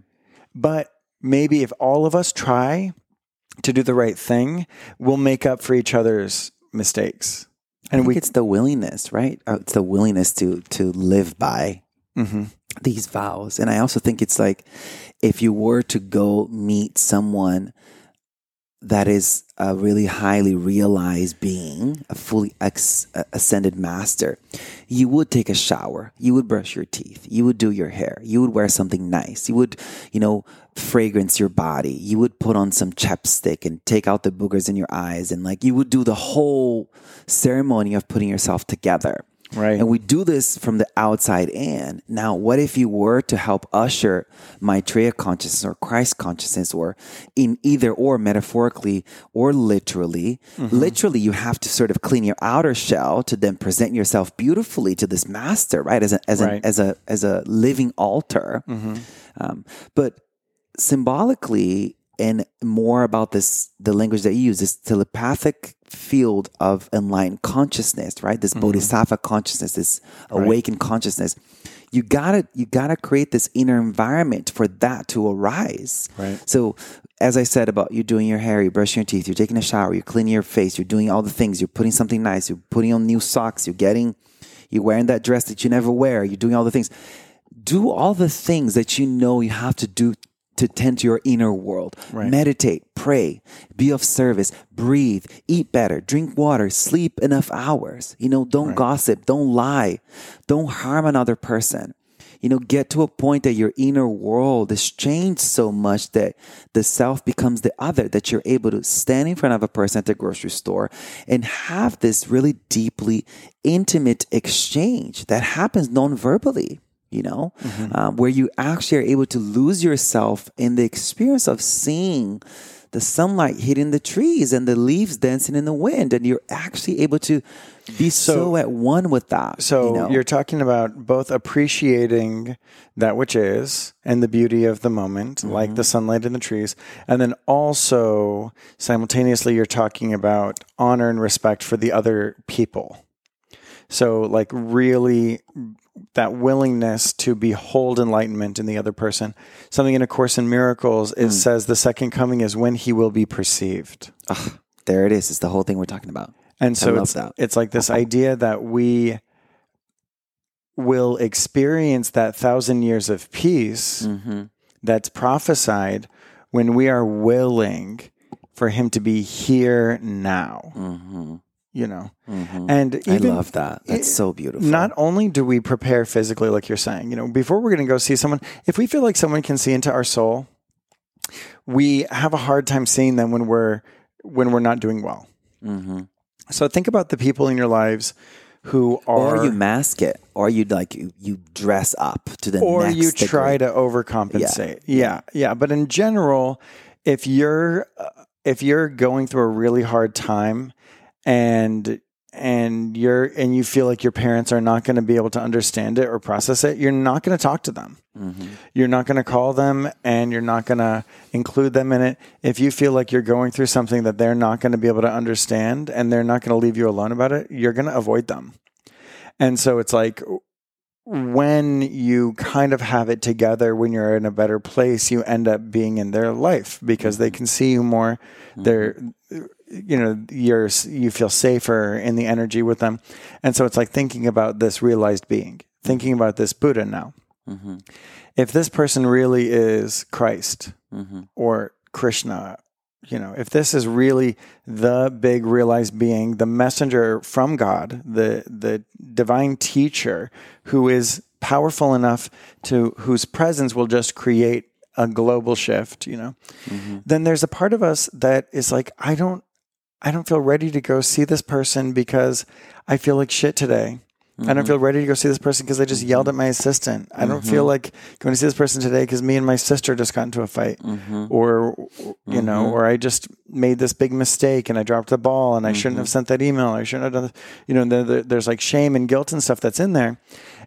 but maybe if all of us try to do the right thing, we'll make up for each other's mistakes. And think we it's the willingness, right? Uh, It's the willingness to to live by Mm-hmm. these vows. And I also think it's like if you were to go meet someone that is a really highly realized being, a fully ex- ascended master, you would take a shower, you would brush your teeth, you would do your hair, you would wear something nice, you would, you know, fragrance your body, you would put on some chapstick and take out the boogers in your eyes, and like you would do the whole ceremony of putting yourself together. Right. And we do this from the outside in. Now, what if you were to help usher Maitreya consciousness or Christ consciousness or in either or metaphorically or literally? Literally, you have to sort of clean your outer shell to then present yourself beautifully to this master, right? As a, as Right. a, as a, as a living altar. Um, but symbolically and more about this the language that you use this telepathic field of enlightened consciousness right? This mm-hmm. bodhisattva consciousness this awakened consciousness. You gotta you gotta create this inner environment for that to arise. Right. so as i said about you doing your hair you're brushing your teeth you're taking a shower you're cleaning your face you're doing all the things you're putting something nice you're putting on new socks you're getting you're wearing that dress that you never wear you're doing all the things. Do all the things that you know you have to do to tend to your inner world. Right. Meditate, pray, be of service, breathe, eat better, drink water, sleep enough hours. You know, don't gossip, don't lie, don't harm another person. You know, get to a point that your inner world is changed so much that the self becomes the other, that you're able to stand in front of a person at the grocery store and have this really deeply intimate exchange that happens non-verbally you know, um, where you actually are able to lose yourself in the experience of seeing the sunlight hitting the trees and the leaves dancing in the wind, and you're actually able to be so, So- at one with that. So you know? you're talking about both appreciating that which is and the beauty of the moment, like the sunlight in the trees, and then also simultaneously you're talking about honor and respect for the other people. So like really that willingness to behold enlightenment in the other person. Something in a course in miracles it says the second coming is when he will be perceived. there it is. It's the whole thing we're talking about. And so it's that. it's like this idea that we will experience that thousand years of peace Mm-hmm. that's prophesied when we are willing for him to be here now. Mm-hmm. You know, Mm-hmm. and I love that. That's so beautiful. not only do we prepare physically, like you're saying, you know, before we're going to go see someone, if we feel like someone can see into our soul, we have a hard time seeing them when we're when we're not doing well. hmm So think about the people in your lives who are, Or you mask it, or you like you, you dress up to the or you degree. try to overcompensate. Yeah. yeah, But in general, if you're uh, if you're going through a really hard time and and you're and you feel like your parents are not going to be able to understand it or process it, you're not going to talk to them. Mm-hmm. You're not going to call them and you're not going to include them in it. If you feel like you're going through something that they're not going to be able to understand and they're not going to leave you alone about it, you're going to avoid them. And so it's like when you kind of have it together, when you're in a better place, you end up being in their life because they can see you more. They're, you know, you're you feel safer in the energy with them, and so it's like thinking about this realized being, thinking about this Buddha now. Mm-hmm. If this person really is Christ Mm-hmm. or Krishna, you know, if this is really the big realized being, the messenger from God, the the divine teacher who is powerful enough to whose presence will just create a global shift, you know, then there's a part of us that is like, I don't I don't feel ready to go see this person because I feel like shit today. I don't feel mm-hmm. ready to go see this person because I just yelled at mm-hmm. my assistant. I don't feel mm-hmm. like going to see this person today because me and my sister just got into a fight, Mm-hmm. or you know, or I just made this big mistake and I dropped the ball and I shouldn't have sent that email. I shouldn't have done. This. You know, there- there- there's like shame and guilt and stuff that's in there,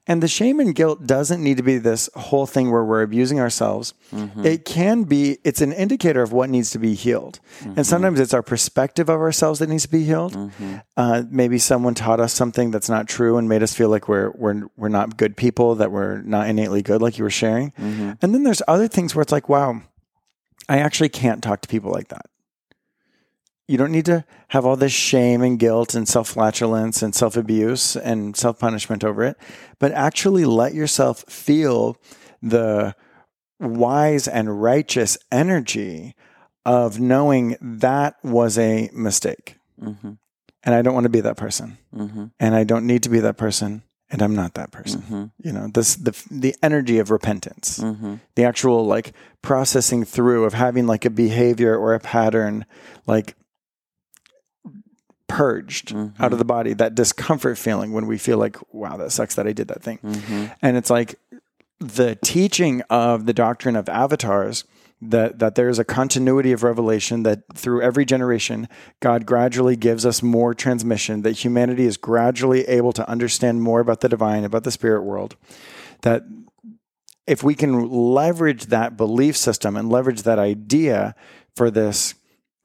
and the shame and guilt doesn't need to be this whole thing where we're abusing ourselves. Mm-hmm. It can be. It's an indicator of what needs to be healed, and mm-hmm. sometimes it's our perspective of ourselves that needs to be healed. Mm-hmm. Uh, maybe someone taught us something that's not true and made us feel like we're we're we're not good people, that we're not innately good, like you were sharing. And then there's other things where it's like, wow, I actually can't talk to people like that. You don't need to have all this shame and guilt and self flatulence and self abuse and self punishment over it, but actually let yourself feel the wise and righteous energy of knowing that was a mistake. Mm-hmm. And I don't want to be that person. Mm-hmm. And I don't need to be that person. And I'm not that person. Mm-hmm. You know, this the the energy of repentance Mm-hmm. the actual like processing through of having like a behavior or a pattern like purged out of the body, that discomfort feeling when we feel like, wow, that sucks that I did that thing. And it's like the teaching of the doctrine of avatars that that there is a continuity of revelation that through every generation God gradually gives us more transmission that humanity is gradually able to understand more about the divine about the spirit world that if we can leverage that belief system and leverage that idea for this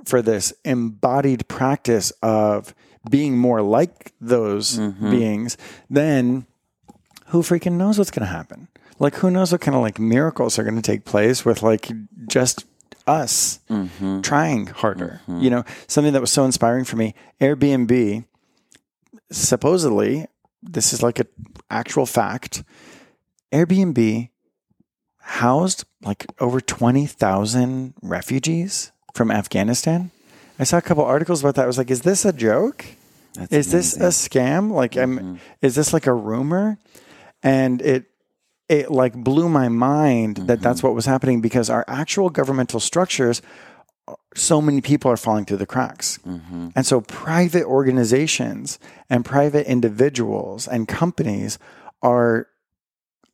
for this embodied practice of being more like those mm-hmm. beings then who freaking knows what's going to happen? Like who knows what kind of like miracles are going to take place with like just us mm-hmm. trying harder mm-hmm. you know? Something that was so inspiring for me airbnb supposedly this is like an actual fact airbnb housed like over 20,000 refugees from afghanistan? I saw a couple articles about that. I was like is this a joke? That's is this a scam? Like i'm mm-hmm. is this like a rumor? And it it like blew my mind that mm-hmm. that's what was happening because our actual governmental structures so many people are falling through the cracks. Mm-hmm. And so private organizations and private individuals and companies are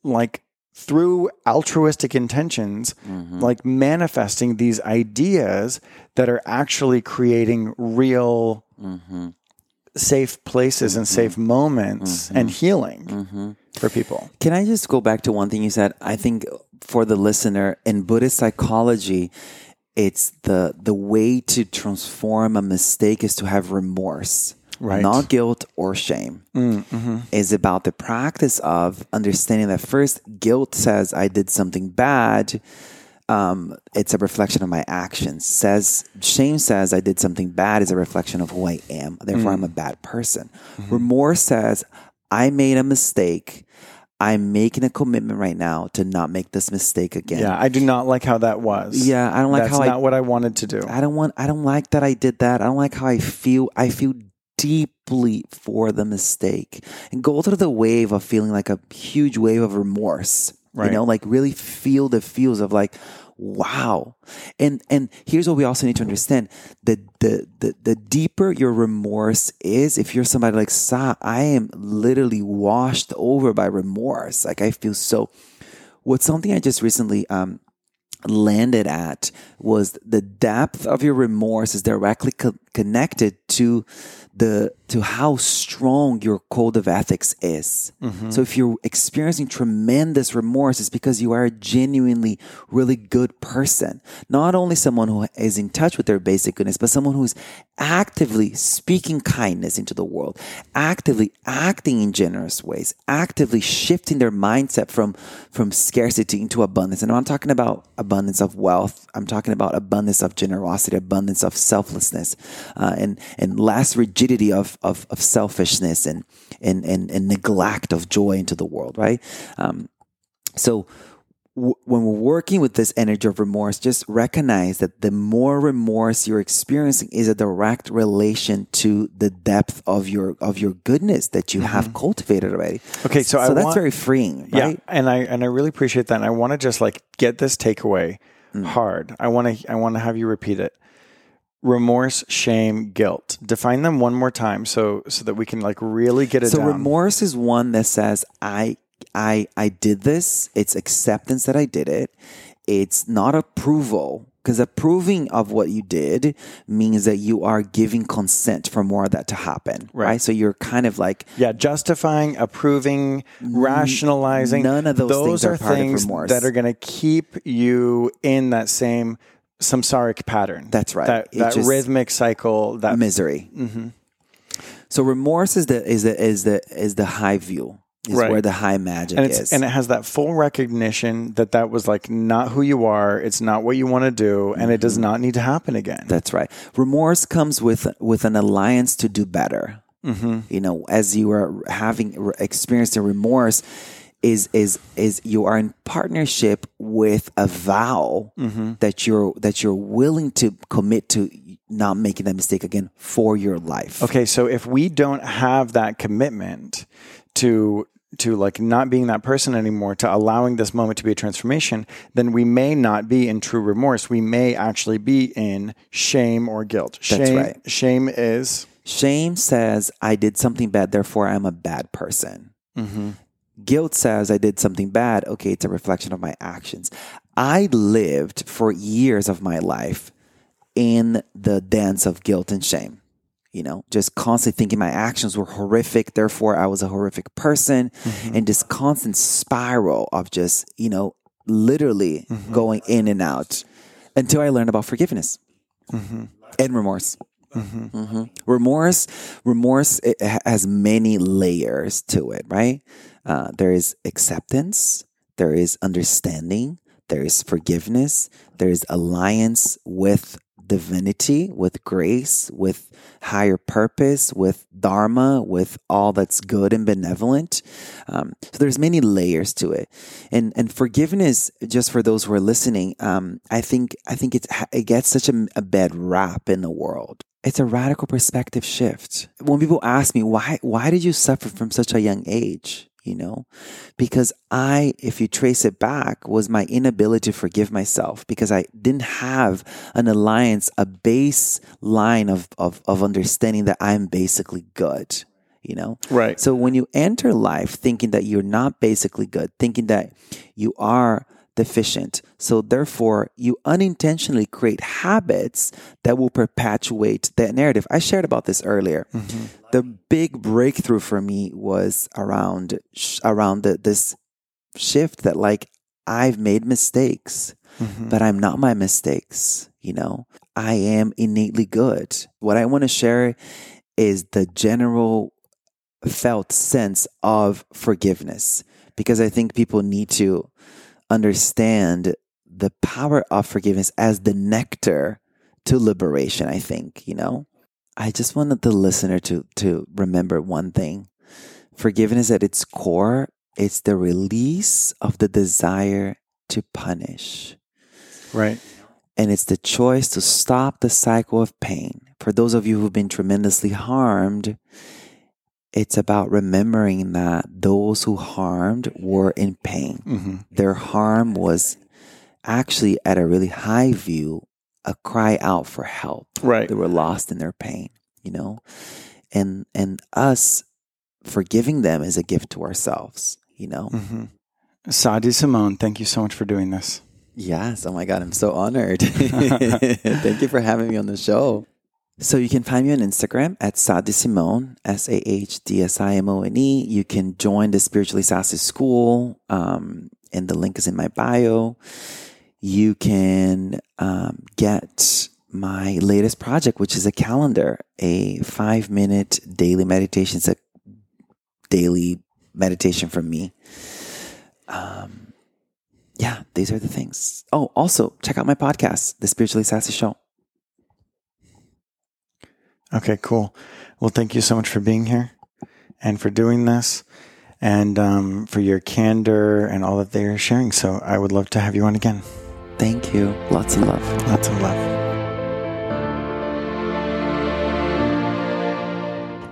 like through altruistic intentions mm-hmm. like manifesting these ideas that are actually creating real mm-hmm. safe places and mm-hmm. safe moments and healing for people. Can I just go back to one thing you said? I think for the listener in Buddhist psychology, it's the the way to transform a mistake is to have remorse. Right. Not guilt or shame. Mm, mm-hmm. Is about the practice of understanding that first guilt says I did something bad. Um, it's a reflection of my actions. Says shame says I did something bad is a reflection of who I am. Therefore, I'm a mm. bad person. Mm-hmm. Remorse says I made a mistake. I'm making a commitment right now to not make this mistake again. yeah i do not like how that was Yeah, I don't like that's how I- not what i wanted to do I don't want I don't like that I did that. I don't like how I feel. I feel deeply for the mistake and go through the wave of feeling like a huge wave of remorse. Right. You know, like really feel the feels of like, wow. And and here's what we also need to understand. The the the, the deeper your remorse is, if you're somebody like Sah, I am literally washed over by remorse. Like I feel so what's something I just recently um landed at was the depth of your remorse is directly co- connected to the to how strong your code of ethics is. Mm-hmm. So if you're experiencing tremendous remorse, it's because you are a genuinely really good person. Not only someone who is in touch with their basic goodness, but someone who's actively speaking kindness into the world, actively acting in generous ways, actively shifting their mindset from from scarcity into abundance. And I'm not talking about abundance of wealth. I'm talking about abundance of generosity, abundance of selflessness, uh, and and less rigidity of of, of selfishness and, and and and neglect of joy into the world. Right. Um, so w- when we're working with this energy of remorse, just recognize that the more remorse you're experiencing is a direct relation to the depth of your of your goodness that you have cultivated already. Okay, so I that's want- very freeing, Yeah, and I and I really appreciate that. And I want to just like get this takeaway Mm. hard. I want to I want to have you repeat it. Remorse, shame, guilt. Define them one more time, so so that we can like really get it So down. remorse is one that says I I I did this. It's acceptance that I did it. It's not approval because approving of what you did means that you are giving consent for more of that to happen, right? So you're kind of like yeah, justifying, approving, rationalizing. none of those things are part of things that are going to keep you in that same samsaric pattern. That's right. That, that rhythmic cycle. That misery. So remorse is the is the is the is the high view. Is Right. where the high magic and is. and it has that full recognition that that was like not who you are. It's not what you want to do, and it Mm-hmm. does not need to happen again. That's right. Remorse comes with with an alliance to do better. Mm-hmm. You know, as you are having experienced a remorse, is is is you are in partnership with a vow Mm-hmm. that you're that you're willing to commit to not making that mistake again for your life. Okay, so if we don't have that commitment to to like not being that person anymore, to allowing this moment to be a transformation, then we may not be in true remorse. We may actually be in shame or guilt. Shame, right. Shame is Shame says, I did something bad, therefore I'm a bad person. Mm-hmm. Guilt says, I did something bad. Okay, it's a reflection of my actions. I lived for years of my life in the dance of guilt and shame. You know, just constantly thinking my actions were horrific, therefore I was a horrific person, mm-hmm. and this constant spiral of just, you know, literally mm-hmm. going in and out until I learned about forgiveness mm-hmm. and remorse. Mhm. Remorse, remorse it has many layers to it, right? Uh, there is acceptance, there is understanding, there is forgiveness, there is alliance with divinity, with grace, with higher purpose, with dharma, with all that's good and benevolent. Um, so there's many layers to it, and and forgiveness. Just for those who are listening, um, I think I think it it gets such a, a bad rap in the world. It's a radical perspective shift. When people ask me why why did you suffer from such a young age, you know, because I, if you trace it back, was my inability to forgive myself because I didn't have an alliance, a baseline of of, of understanding that I'm basically good. You know, Right. so when you enter life thinking that you're not basically good, thinking that you are deficient, so therefore you unintentionally create habits that will perpetuate that narrative. I shared about this earlier. Mm-hmm. The big breakthrough for me was around sh- around the, this shift that like I've made mistakes, mm-hmm. but I'm not my mistakes. You know, I am innately good. What I want to share is the general felt sense of forgiveness because I think people need to understand the power of forgiveness as the nectar to liberation. I think, you know, I just wanted the listener to, to remember one thing forgiveness at its core, it's the release of the desire to punish. Right. And it's the choice to stop the cycle of pain. For those of you who've been tremendously harmed, it's about remembering that those who harmed were in pain. Mm-hmm. Their harm was actually, at a really high view, a cry out for help. Right. They were lost in their pain, you know? And and us forgiving them is a gift to ourselves, you know? Mm-hmm. Sah D'Simone, thank you so much for doing this. Yes. Oh my God. I'm so honored. Thank you for having me on the show. So you can find me on Instagram at Sah D'Simone, S A H D S I M O N E. You can join the Spiritually Sassy School, um, and the link is in my bio. You can um, get my latest project, which is a calendar, a five minute daily meditation. It's a daily meditation from me. Um, yeah, these are the things. Oh, also check out my podcast, The Spiritually Sassy Show. Okay, cool. Well, thank you so much for being here and for doing this and um, for your candor and all that they are sharing. So I would love to have you on again. Thank you. Lots of love. Lots of love.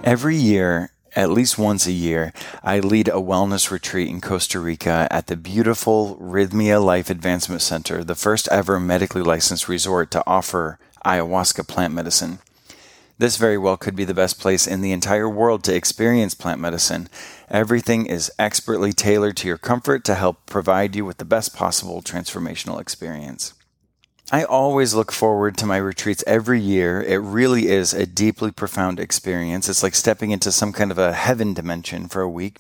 Every year, at least once a year, I lead a wellness retreat in Costa Rica at the beautiful Rhythmia Life Advancement Center, the first ever medically licensed resort to offer ayahuasca plant medicine. This very well could be the best place in the entire world to experience plant medicine. Everything is expertly tailored to your comfort to help provide you with the best possible transformational experience. I always look forward to my retreats every year. It really is a deeply profound experience. It's like stepping into some kind of a heaven dimension for a week.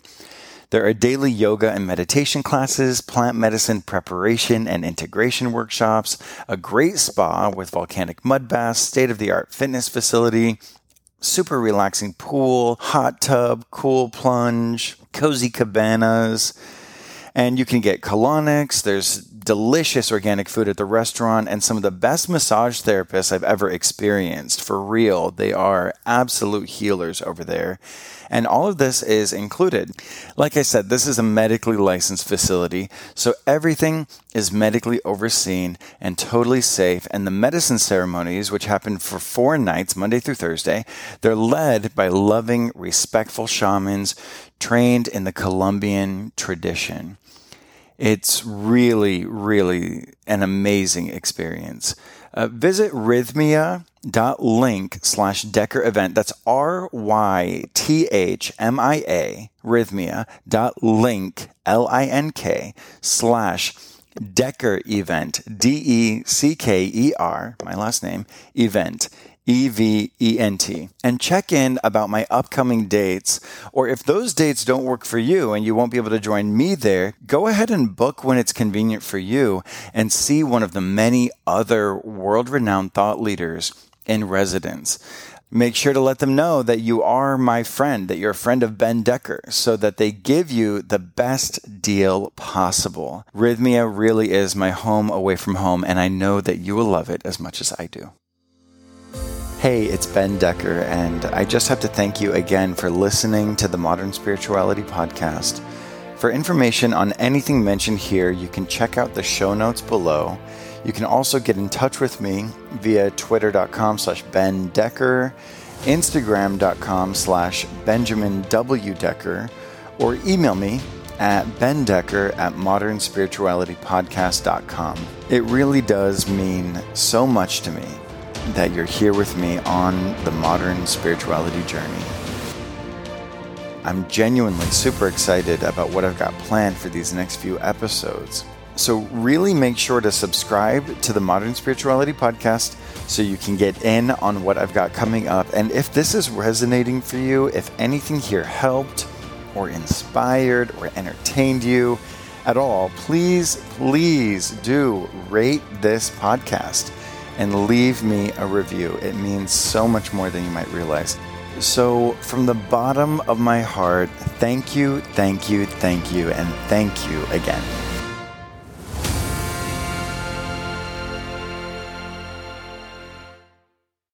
There are daily yoga and meditation classes, plant medicine preparation and integration workshops, a great spa with volcanic mud baths, state of the art fitness facility, super relaxing pool, hot tub, cool plunge, cozy cabanas. And you can get colonics. There's delicious organic food at the restaurant and some of the best massage therapists I've ever experienced. For real, they are absolute healers over there. And all of this is included. Like I said, this is a medically licensed facility, so everything is medically overseen and totally safe. And the medicine ceremonies, which happen for four nights, Monday through Thursday, they're led by loving, respectful shamans trained in the Colombian tradition. It's really, really an amazing experience. Uh, visit rhythmia.link slash Decker event. That's R Y T H M I A, rhythmia.link, L I N K, slash Decker event, D E C K E R, my last name, event. E V E N T, and check in about my upcoming dates. Or if those dates don't work for you and you won't be able to join me there, go ahead and book when it's convenient for you and see one of the many other world renowned thought leaders in residence. Make sure to let them know that you are my friend, that you're a friend of Ben Decker, so that they give you the best deal possible. Rhythmia really is my home away from home, and I know that you will love it as much as I do. Hey, it's Ben Decker, and I just have to thank you again for listening to the Modern Spirituality Podcast. For information on anything mentioned here, you can check out the show notes below. You can also get in touch with me via twitter.com slash Ben Decker, instagram.com slash Benjamin W. Decker, or email me at bendecker at modernspiritualitypodcast.com. It really does mean so much to me that you're here with me on the modern spirituality journey. I'm genuinely super excited about what I've got planned for these next few episodes. So, really make sure to subscribe to the Modern Spirituality Podcast so you can get in on what I've got coming up. And if this is resonating for you, if anything here helped or inspired or entertained you at all, please, please do rate this podcast and leave me a review. It means so much more than you might realize. So, from the bottom of my heart, thank you, thank you, thank you, and thank you again.